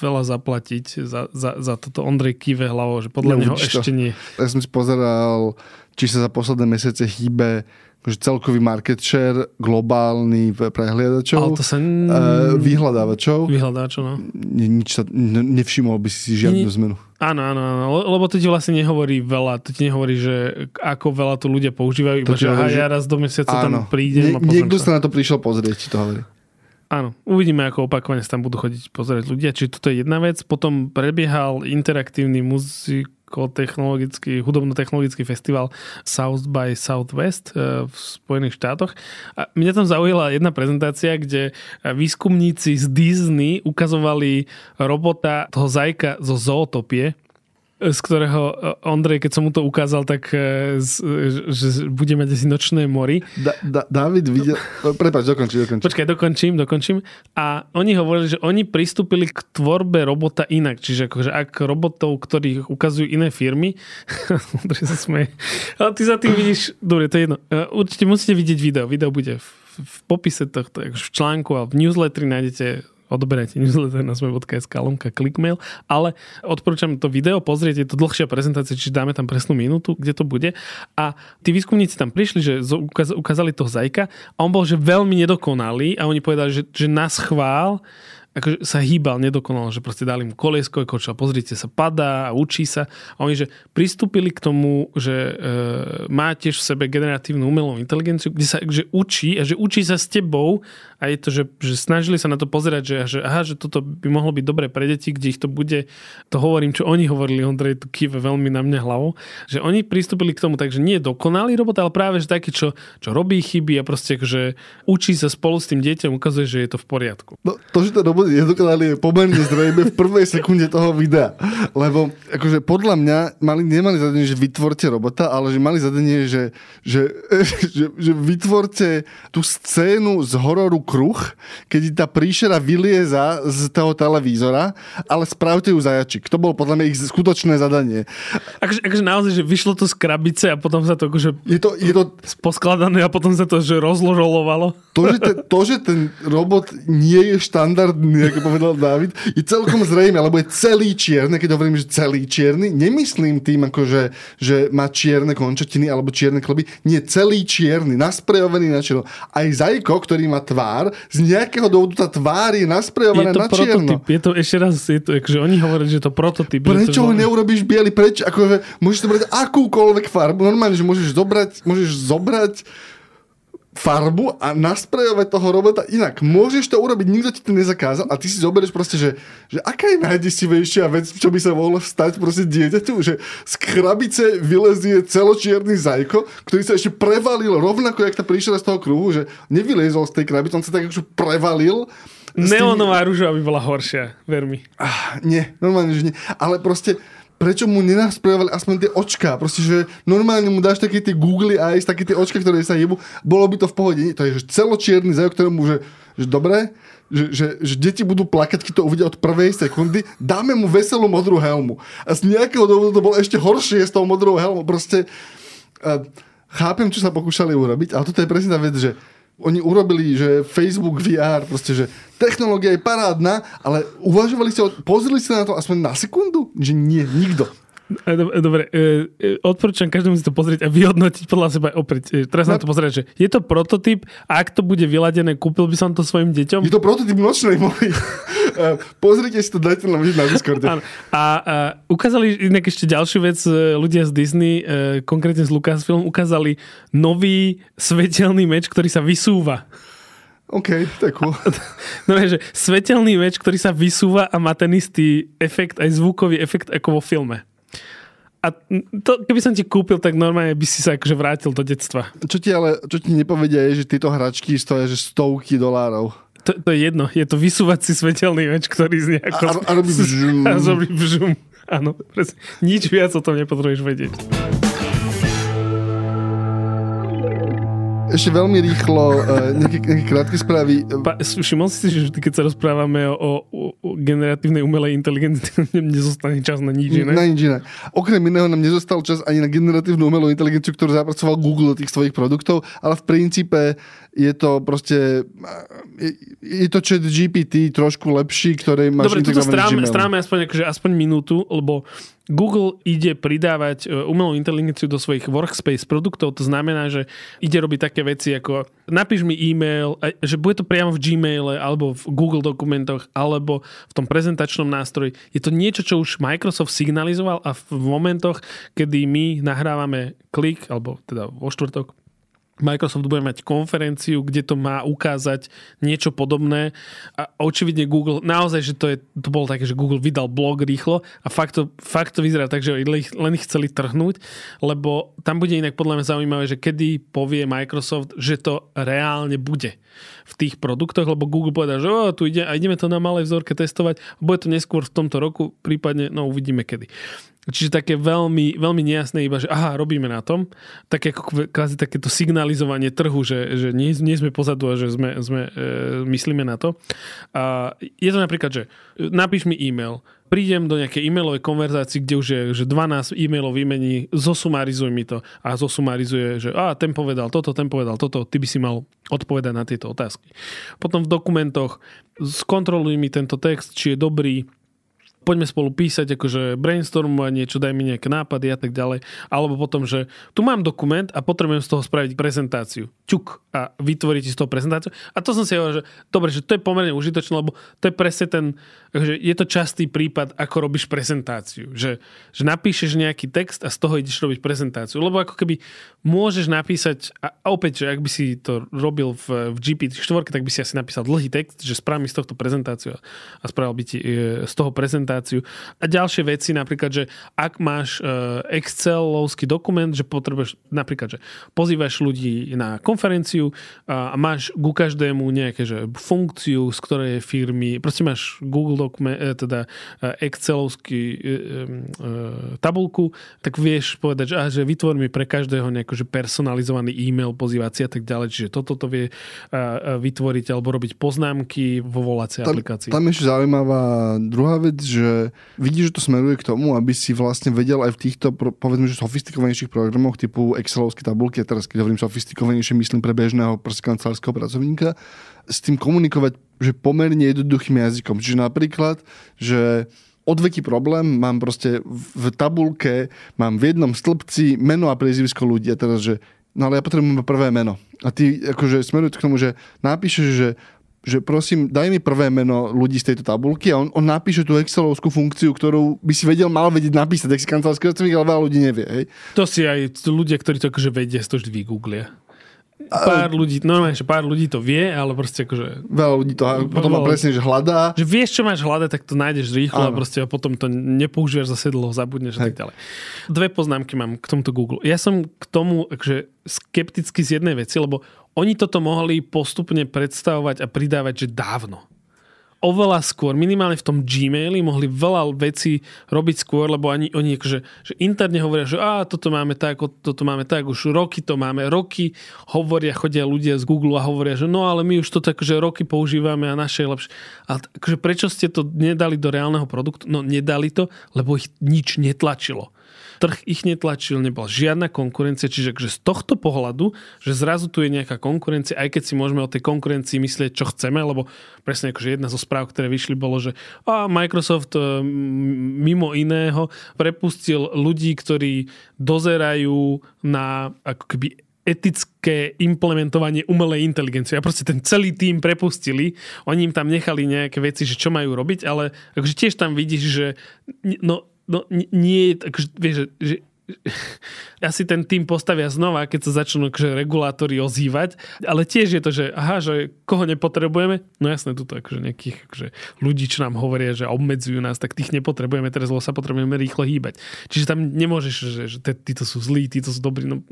veľa zaplatiť za, za, za toto. Ondrej kýve hlavou, že podľa neho ešte nie. Ja som si pozeral, či sa za posledné mesiace hýbe akože celkový market share globálny prehliadačov. Ale to sa... Uh, vyhľadávačov. Vyhľadávačov, no. Nič sa, nevšimol by si žiadnu zmenu. Áno, áno, áno, lebo to ti vlastne nehovorí veľa, to ti nehovorí, že ako veľa to ľudia používajú, iba že, aha, že ja raz do mesiaca áno. tam prídem. Nie, a niekto sa na to prišiel pozrieť, ti to hovorí. Áno, uvidíme, ako opakovane sa tam budú chodiť pozrieť ľudia. Čiže toto je jedna vec. Potom prebiehal interaktívny muziko-technologický, hudobno-technologický festival South by Southwest eh, v Spojených štátoch. A mňa tam zaujala jedna prezentácia, kde výskumníci z Disney ukazovali robota toho zajka zo zootopie, z ktorého e, Ondrej, keď som mu to ukázal, tak e, že bude mať asi nočné mori. Da, da, David videl... Prepač, dokončím, dokončím. Počkaj, dokončím, dokončím. A oni hovorili, že oni pristúpili k tvorbe robota inak. Čiže akože ak robotov, ktorých ukazujú iné firmy... *laughs* Ondrej sa smeje. Ale ty za tým vidíš... Dobre, to je jedno. E, určite musíte vidieť video. Video bude v, v popise tohto, akože v článku a v newsletteri nájdete odoberajte newsletter na sme.sk lomka clickmail, ale odporúčam to video pozrieť, je to dlhšia prezentácia, čiže dáme tam presnú minútu, kde to bude. A tí výskumníci tam prišli, že ukázali toho zajka a on bol že veľmi nedokonalý a oni povedali, že, že na schvál akože sa hýbal nedokonalo, že proste dali mu koliesko, koča, pozrite sa, padá a učí sa. A oni, že pristúpili k tomu, že e, má tiež v sebe generatívnu umelú inteligenciu, kde sa že učí a že učí sa s tebou a je to, že, že snažili sa na to pozerať, že, že aha, že toto by mohlo byť dobre pre deti, kde ich to bude, to hovorím, čo oni hovorili, Ondrej tu kýve veľmi na mňa hlavou, že oni pristúpili k tomu, takže nie je dokonalý robot, ale práve že taký, čo, čo robí chyby a proste, že učí sa spolu s tým dieťom, ukazuje, že je to v poriadku. No, to, že to robot je dokonalý, je pomerne zrejme v prvej sekunde toho videa. Lebo akože podľa mňa mali, nemali zadanie, že vytvorte robota, ale že mali zadanie, že, že, *laughs* že, že vytvorte tú scénu z hororu kruh, keď tá príšera vylieza z toho televízora, ale spravte ju zajačik. To bolo podľa mňa ich skutočné zadanie. Akože, akože naozaj, že vyšlo to z krabice a potom sa to akože je to, je to... poskladané a potom sa to že rozložolovalo. To že, ten, to, že ten robot nie je štandardný, ako povedal David, je celkom zrejme, lebo je celý čierny, keď hovorím, že celý čierny, nemyslím tým, akože, že má čierne končatiny alebo čierne kloby, nie celý čierny, nasprejovaný na čierno. Aj Zajko, ktorý má tvár, tvár, z nejakého dôvodu tá tvár je nasprejovaná je to na čierno. Je to ešte raz, je to, akože oni hovoria, že je to prototyp. Prečo ho neurobíš biely? Prečo? Akože, môžeš to brať akúkoľvek farbu. Normálne, že môžeš zobrať, môžeš zobrať farbu a nasprejovať toho robota inak. Môžeš to urobiť, nikto ti to nezakázal a ty si zoberieš proste, že, že aká je najdesivejšia vec, čo by sa mohlo stať proste dieťaťu, že z krabice vylezie celočierny zajko, ktorý sa ešte prevalil rovnako, jak tá príšera z toho kruhu, že nevyliezol z tej krabice, on sa tak akože prevalil Neonová tým... rúža by bola horšia, ver mi. Ah, nie, normálne, že nie. Ale proste prečo mu nenasprejovali aspoň tie očka? Proste, že normálne mu dáš také tie Google Eyes, také tie očka, ktoré sa jebu, bolo by to v pohode. To je že celočierny zajok, ktorému, že, že dobre, že, že, že deti budú plakať, keď to uvidia od prvej sekundy, dáme mu veselú modrú helmu. A z nejakého dôvodu to bolo ešte horšie s tou modrou helmou. Proste uh, chápem, čo sa pokúšali urobiť, ale toto je presne tá vec, že oni urobili, že Facebook VR, proste, že technológia je parádna, ale uvažovali ste, pozreli ste na to aspoň na sekundu? Že nie, nikto. Dobre, e, e, odporúčam každému si to pozrieť a vyhodnotiť podľa seba opäť. E, teraz na to pozrieť, že je to prototyp a ak to bude vyladené, kúpil by som to svojim deťom? Je to prototyp nočnej mori. *laughs* Pozrite si to, dajte nám na Discorde. A, a ukázali inak ešte ďalšiu vec, ľudia z Disney, konkrétne z Lucasfilm, ukázali nový svetelný meč, ktorý sa vysúva. OK, to je cool. *laughs* No že svetelný meč, ktorý sa vysúva a má ten istý efekt, aj zvukový efekt ako vo filme. A to, keby som ti kúpil, tak normálne by si sa akože vrátil do detstva. Čo ti ale, čo ti nepovedia je, že tieto hračky stoja že stovky dolárov. To, to je jedno, je to vysúvací svetelný meč, ktorý z nejako... A, a robí bžum. *laughs* A robí bžum. Áno, presne. Nič viac o tom nepotrebuješ vedieť. Ešte veľmi rýchlo uh, nejaké, nejaké krátke správy. Pa, všimol si, že keď sa rozprávame o, o, o generatívnej umelej inteligencii, *laughs* nám nezostane čas na nič iné. Na nič iné. Okrem iného nám nezostal čas ani na generatívnu umelú inteligenciu, ktorú zapracoval Google do tých svojich produktov, ale v princípe je to proste je, je to chat GPT trošku lepší, ktorý máš Dobre, toto stráme, stráme aspoň, akože aspoň minútu, lebo Google ide pridávať e, umelú inteligenciu do svojich workspace produktov, to znamená, že ide robiť také veci ako napíš mi e-mail, že bude to priamo v Gmaile alebo v Google dokumentoch alebo v tom prezentačnom nástroji. Je to niečo, čo už Microsoft signalizoval a v momentoch, kedy my nahrávame klik, alebo teda vo štvrtok, Microsoft bude mať konferenciu, kde to má ukázať niečo podobné a očividne Google, naozaj, že to, je, to bolo také, že Google vydal blog rýchlo a fakt to, fakt to vyzerá tak, že len ich chceli trhnúť, lebo tam bude inak podľa mňa zaujímavé, že kedy povie Microsoft, že to reálne bude v tých produktoch, lebo Google povedal, že oh, tu ide a ideme to na malej vzorke testovať, bude to neskôr v tomto roku, prípadne, no uvidíme kedy. Čiže také veľmi, veľmi nejasné iba, že aha, robíme na tom. Také ako kvázi takéto signalizovanie trhu, že, že nie, nie sme pozadu a že sme, sme e, myslíme na to. A je to napríklad, že napíš mi e-mail, prídem do nejakej e-mailovej konverzácii, kde už je že 12 e-mailov vymení, zosumarizuj mi to a zosumarizuje, že a ten povedal toto, ten povedal toto, ty by si mal odpovedať na tieto otázky. Potom v dokumentoch skontroluj mi tento text, či je dobrý, poďme spolu písať, akože brainstormovať niečo, daj mi nejaké nápady a tak ďalej. Alebo potom, že tu mám dokument a potrebujem z toho spraviť prezentáciu. Čuk a vytvoriť z toho prezentáciu. A to som si hovoril, že dobre, že to je pomerne užitočné, lebo to je presne ten, že je to častý prípad, ako robíš prezentáciu. Že, že napíšeš nejaký text a z toho ideš robiť prezentáciu. Lebo ako keby môžeš napísať, a opäť, že ak by si to robil v, v GPT-4, tak by si asi napísal dlhý text, že spravím z tohto prezentáciu a spravil by ti e, z toho prezentáciu. A ďalšie veci, napríklad, že ak máš e, Excelovský dokument, že potrebuješ, napríklad, že pozývaš ľudí na konferenciu a máš ku každému nejaké že funkciu, z ktorej firmy, proste máš Google dokument, e, teda Excelovský tabulku, tak vieš povedať, že, a, že vytvor mi pre každého nejakú akože personalizovaný e-mail, pozývací a tak ďalej. Čiže toto to vie vytvoriť alebo robiť poznámky vo volacej tam, aplikácii. Tam ešte zaujímavá druhá vec, že vidíš, že to smeruje k tomu, aby si vlastne vedel aj v týchto, povedzme, že sofistikovanejších programoch typu Excelovské tabulky, a teraz keď hovorím sofistikovanejšie, myslím pre bežného kancelárskeho pracovníka, s tým komunikovať že pomerne jednoduchým jazykom. Čiže napríklad, že odveký problém, mám proste v tabulke, mám v jednom stĺpci meno a priezvisko ľudí a teraz, že no ale ja potrebujem prvé meno. A ty akože smeruješ k tomu, že napíšeš, že že prosím, daj mi prvé meno ľudí z tejto tabulky a on, on napíše tú Excelovskú funkciu, ktorú by si vedel, mal vedieť napísať, ak si kancelársky ale veľa ľudí nevie. Hej. To si aj ľudia, ktorí to akože vedia, to vždy vygooglia. Pár ľudí, no že pár ľudí to vie, ale proste akože... Veľa ľudí to potom má presne, že hľadá. Že vieš, čo máš hľadať, tak to nájdeš rýchlo a proste potom to nepoužívaš zase dlho, zabudneš a tak ďalej. Dve poznámky mám k tomuto Google. Ja som k tomu akože skeptický z jednej veci, lebo oni toto mohli postupne predstavovať a pridávať, že dávno oveľa skôr, minimálne v tom Gmaili, mohli veľa vecí robiť skôr, lebo ani, oni akože, že interne hovoria, že a toto máme tak, toto máme tak, už roky to máme, roky hovoria, chodia ľudia z Google a hovoria, že no ale my už to tak, že roky používame a naše je lepšie. A akože prečo ste to nedali do reálneho produktu? No nedali to, lebo ich nič netlačilo trh ich netlačil, nebola žiadna konkurencia, čiže že z tohto pohľadu, že zrazu tu je nejaká konkurencia, aj keď si môžeme o tej konkurencii myslieť, čo chceme, lebo presne akože jedna zo správ, ktoré vyšli, bolo, že a Microsoft e, mimo iného prepustil ľudí, ktorí dozerajú na ako keby etické implementovanie umelej inteligencie. A proste ten celý tým prepustili, oni im tam nechali nejaké veci, že čo majú robiť, ale akože tiež tam vidíš, že no, no nie je, akože, vieš, že *laughs* asi ten tým postavia znova, keď sa začnú akože regulátory ozývať, ale tiež je to, že aha, že koho nepotrebujeme, no jasné, tuto akože nejakých akože ľudí, čo nám hovoria, že obmedzujú nás, tak tých nepotrebujeme, teraz sa potrebujeme rýchlo hýbať. Čiže tam nemôžeš, že, že títo sú zlí, títo sú dobrí no,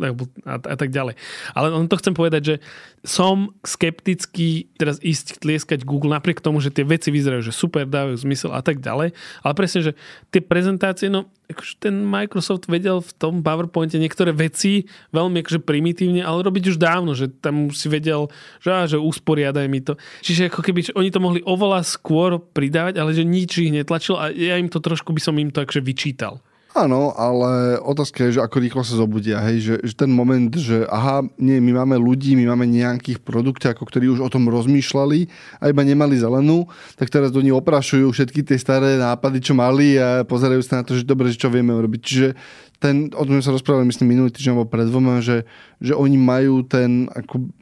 a, a tak ďalej. Ale on to chcem povedať, že som skeptický teraz ísť tlieskať Google napriek tomu, že tie veci vyzerajú, že super, dávajú zmysel a tak ďalej. Ale presne, že tie prezentácie, no akože ten Microsoft vedel v tom PowerPointe niektoré veci veľmi akože primitívne, ale robiť už dávno, že tam si vedel, že, á, že usporiadaj mi to. Čiže ako keby oni to mohli oveľa skôr pridávať, ale že nič ich netlačil a ja im to trošku by som im to akože vyčítal. Áno, ale otázka je, že ako rýchlo sa zobudia, hej, že, že ten moment, že aha, nie, my máme ľudí, my máme nejakých produkťákov, ktorí už o tom rozmýšľali a iba nemali zelenú, tak teraz do nich oprašujú všetky tie staré nápady, čo mali a pozerajú sa na to, že dobre, že čo vieme urobiť. Čiže ten, o tom sa rozprávali, myslím, minulý týždeň alebo pred dvoma, že, že oni majú ten ako,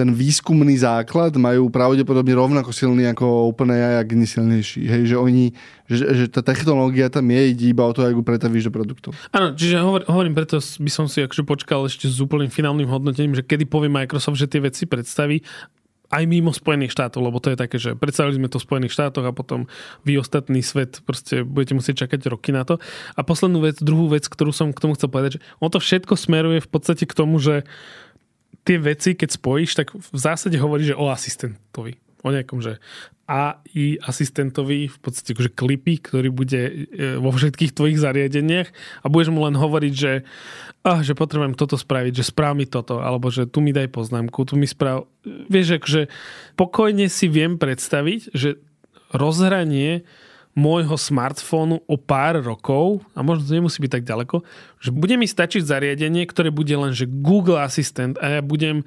ten výskumný základ majú pravdepodobne rovnako silný ako OpenAI, ak nie silnejší. Hej, že oni, že, že tá technológia tam je, ide iba o to, ako pretavíš do produktov. Áno, čiže hovor, hovorím, preto by som si akože počkal ešte s úplným finálnym hodnotením, že kedy povie Microsoft, že tie veci predstaví aj mimo Spojených štátov, lebo to je také, že predstavili sme to v Spojených štátoch a potom vy ostatný svet proste budete musieť čakať roky na to. A poslednú vec, druhú vec, ktorú som k tomu chcel povedať, že on to všetko smeruje v podstate k tomu, že tie veci, keď spojíš, tak v zásade hovorí, že o asistentovi. O nejakom, že AI asistentovi, v podstate akože klipy, ktorý bude e, vo všetkých tvojich zariadeniach a budeš mu len hovoriť, že, ah, že potrebujem toto spraviť, že správ mi toto, alebo že tu mi daj poznámku, tu mi správ... Vieš, že pokojne si viem predstaviť, že rozhranie môjho smartfónu o pár rokov, a možno to nemusí byť tak ďaleko, že bude mi stačiť zariadenie, ktoré bude len, že Google Assistant a ja budem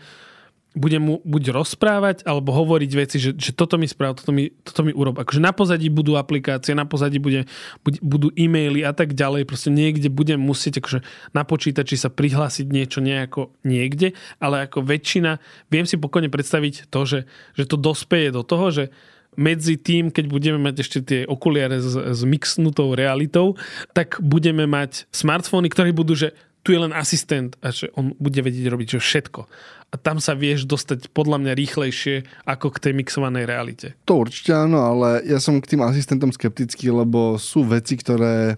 budem mu buď rozprávať, alebo hovoriť veci, že, že toto mi správ, toto mi, toto mi urob. Akože na pozadí budú aplikácie, na pozadí bude, budú e-maily a tak ďalej. Proste niekde budem musieť akože na počítači sa prihlásiť niečo nejako niekde, ale ako väčšina, viem si pokojne predstaviť to, že, že to dospeje do toho, že medzi tým, keď budeme mať ešte tie okuliare s, s mixnutou realitou, tak budeme mať smartfóny, ktoré budú, že tu je len asistent a že on bude vedieť robiť že všetko. A tam sa vieš dostať podľa mňa rýchlejšie ako k tej mixovanej realite. To určite áno, ale ja som k tým asistentom skeptický, lebo sú veci, ktoré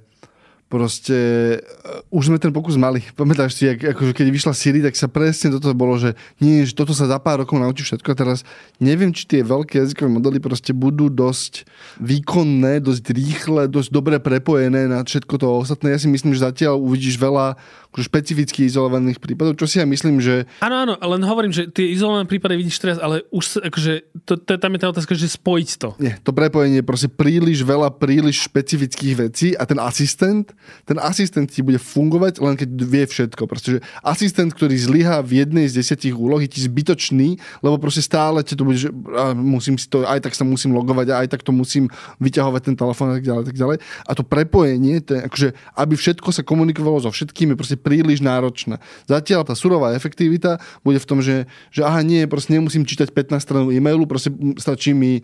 proste uh, už sme ten pokus mali. *laughs* Pamätáš si, ak, akože keď vyšla Siri, tak sa presne toto bolo, že nie, že toto sa za pár rokov naučí všetko. A teraz neviem, či tie veľké jazykové modely proste budú dosť výkonné, dosť rýchle, dosť dobre prepojené na všetko to ostatné. Ja si myslím, že zatiaľ uvidíš veľa špecificky izolovaných prípadov, čo si ja myslím, že... Áno, áno, len hovorím, že tie izolované prípady vidíš teraz, ale už akože, to, to, tam je tá otázka, že spojiť to. Nie, to prepojenie je proste príliš veľa, príliš špecifických vecí a ten asistent, ten asistent ti bude fungovať len keď vie všetko. Proste, že asistent, ktorý zlyhá v jednej z desiatich úloh, je ti zbytočný, lebo proste stále ti to bude, že a musím si to, aj tak sa musím logovať a aj tak to musím vyťahovať ten telefón a tak ďalej, tak ďalej. A to prepojenie, to je, akože, aby všetko sa komunikovalo so všetkými, proste príliš náročná. Zatiaľ tá surová efektivita bude v tom, že, že aha, nie, proste nemusím čítať 15 stranu e-mailu, proste stačí mi,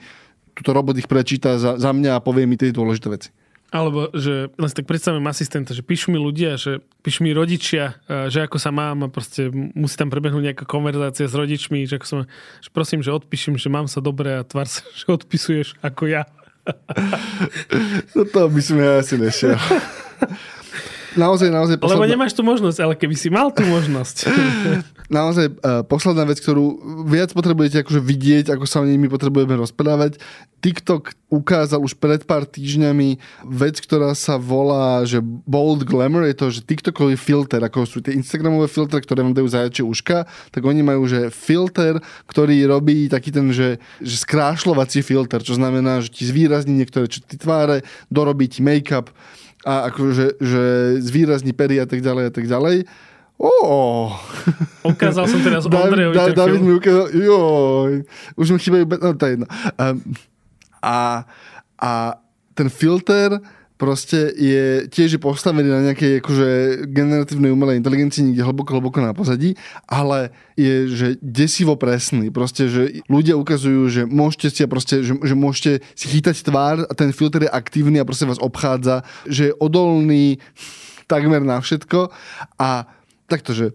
túto robot ich prečíta za, za mňa a povie mi tie dôležité veci. Alebo, že len tak predstavím asistenta, že píšu mi ľudia, že píšu mi rodičia, že ako sa mám a proste musí tam prebehnúť nejaká konverzácia s rodičmi, že, ako som, že prosím, že odpíšem, že mám sa dobre a tvar sa, *laughs* že odpisuješ ako ja. No to by som ja asi nešiel. *laughs* naozaj, naozaj... Posledná... Lebo nemáš tú možnosť, ale keby si mal tú možnosť. *laughs* naozaj uh, posledná vec, ktorú viac potrebujete akože vidieť, ako sa o nej my potrebujeme rozprávať. TikTok ukázal už pred pár týždňami vec, ktorá sa volá, že Bold Glamour, je to, že TikTokový filter, ako sú tie Instagramové filtre, ktoré vám dajú zajačie uška, tak oni majú, že filter, ktorý robí taký ten, že, že skrášľovací filter, čo znamená, že ti zvýrazní niektoré črty tváre, dorobí ti make-up, a akože že zvýrazní pery a tak ďalej a tak ďalej. Oh. Ukázal som teraz Ondrejovi da, da, David film. mi ukázal, joj, už mi chýbajú, no to je jedno. Um, a, a ten filter proste je tiež postavený na nejakej akože generatívnej umelej inteligencii niekde hlboko, hlboko na pozadí, ale je, že desivo presný. Proste, že ľudia ukazujú, že môžete si proste, že, že môžete si chytať tvár a ten filter je aktívny a proste vás obchádza, že je odolný takmer na všetko. A takto, že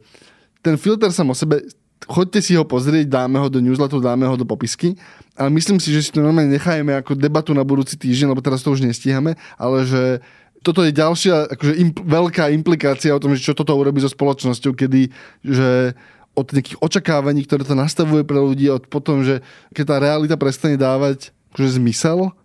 ten filter sam o sebe, choďte si ho pozrieť, dáme ho do newsletteru, dáme ho do popisky, ale myslím si, že si to normálne nechajeme ako debatu na budúci týždeň, lebo teraz to už nestíhame, ale že toto je ďalšia akože imp- veľká implikácia o tom, že čo toto urobí so spoločnosťou, kedy že od nejakých očakávaní, ktoré to nastavuje pre ľudí, od potom, že keď tá realita prestane dávať akože zmysel,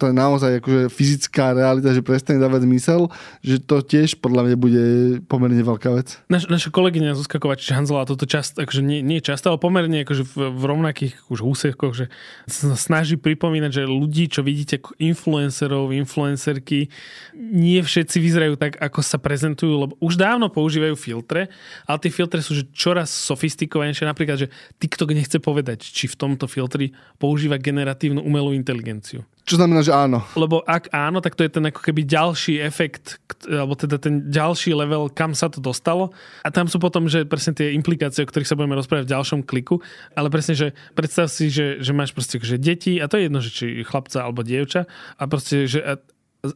to je naozaj akože fyzická realita, že prestane dávať zmysel, že to tiež podľa mňa bude pomerne veľká vec. Naš, naša kolegyňa Zuzka Kovačič Hanzela toto často, akože nie, nie často, ale pomerne akože v, v rovnakých už úsekoch, že sa snaží pripomínať, že ľudí, čo vidíte ako influencerov, influencerky, nie všetci vyzerajú tak, ako sa prezentujú, lebo už dávno používajú filtre, ale tie filtre sú že čoraz sofistikovanejšie. Napríklad, že TikTok nechce povedať, či v tomto filtri používa generatívnu umelú inteligenciu. Čo znamená, že áno. Lebo ak áno, tak to je ten ako keby ďalší efekt, alebo teda ten ďalší level, kam sa to dostalo. A tam sú potom, že presne tie implikácie, o ktorých sa budeme rozprávať v ďalšom kliku, ale presne, že predstav si, že, že máš proste že deti, a to je jedno, že či chlapca alebo dievča, a proste, že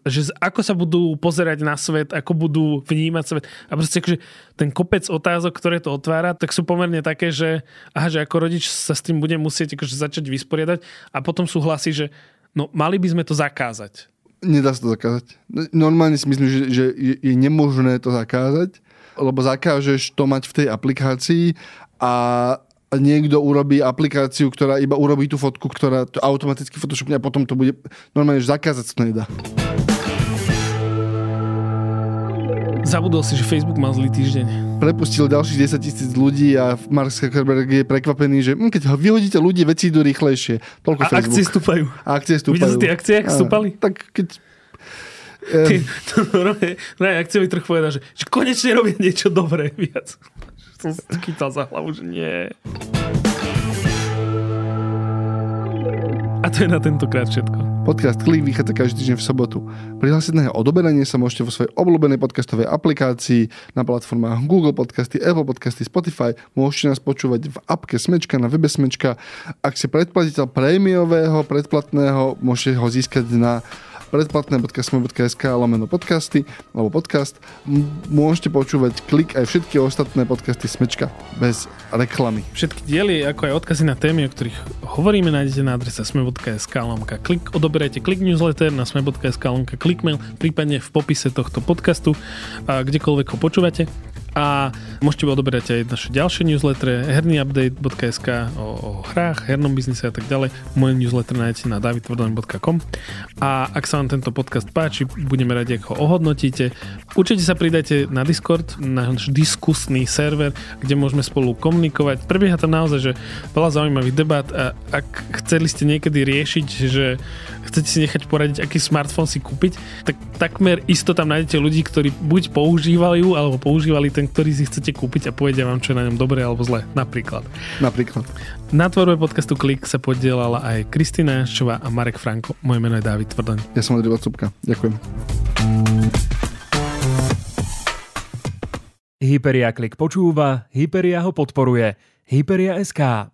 že ako sa budú pozerať na svet, ako budú vnímať svet. A proste akože ten kopec otázok, ktoré to otvára, tak sú pomerne také, že, aha, že ako rodič sa s tým bude musieť akože začať vysporiadať a potom súhlasí, že No mali by sme to zakázať. Nedá sa to zakázať. Normálne si myslím, že, že je nemožné to zakázať, lebo zakážeš to mať v tej aplikácii a niekto urobí aplikáciu, ktorá iba urobí tú fotku, ktorá to automaticky photoshopne a potom to bude normálne, že zakázať to nedá. Zabudol si, že Facebook mal zlý týždeň. Prepustil ďalších 10 tisíc ľudí a Mark Zuckerberg je prekvapený, že hm, keď ho vyhodíte ľudí, veci idú rýchlejšie. Toľko a Facebook. akcie stúpajú. A akcie stúpajú. Vidíte tie akcie, ak stúpali? Tak keď Ty, to, akciový trh povedal, že, že konečne robia niečo dobré *laughs* viac. Som si chytal za hlavu, že nie. A to je na tentokrát všetko. Podcast Klik vychádza každý týždeň v sobotu. Prihlásiť na jeho odoberanie sa môžete vo svojej obľúbenej podcastovej aplikácii na platformách Google Podcasty, Apple Podcasty, Spotify. Môžete nás počúvať v apke Smečka, na webe Smečka. Ak si predplatiteľ prémiového, predplatného, môžete ho získať na predplatné.sme.sk lomeno podcasty, alebo podcast. Môžete počúvať klik aj všetky ostatné podcasty Smečka bez reklamy. Všetky diely, ako aj odkazy na témy, o ktorých hovoríme, nájdete na adrese sme.sk lomka klik. Odoberajte klik newsletter na sme.sk lomka klikmail, prípadne v popise tohto podcastu, a kdekoľvek ho počúvate a môžete odoberať aj naše ďalšie newslettere hernyupdate.sk o, o hrách, hernom biznise a tak ďalej. Moje newsletter nájdete na davidtvrdoň.com a ak sa vám tento podcast páči, budeme radi, ak ho ohodnotíte. Určite sa pridajte na Discord, náš diskusný server, kde môžeme spolu komunikovať. Prebieha tam naozaj, že veľa zaujímavých debat a ak chceli ste niekedy riešiť, že chcete si nechať poradiť, aký smartfón si kúpiť, tak takmer isto tam nájdete ľudí, ktorí buď používajú alebo používali ten ten, ktorý si chcete kúpiť a povedia vám, čo je na ňom dobre alebo zle. Napríklad. Napríklad. Na tvorbe podcastu Klik sa podielala aj Kristina Jaščová a Marek Franko. Moje meno je David Tvrdoň. Ja som Adriel Cupka. Ďakujem. Hyperia Klik počúva, Hyperia ho podporuje. Hyperia SK.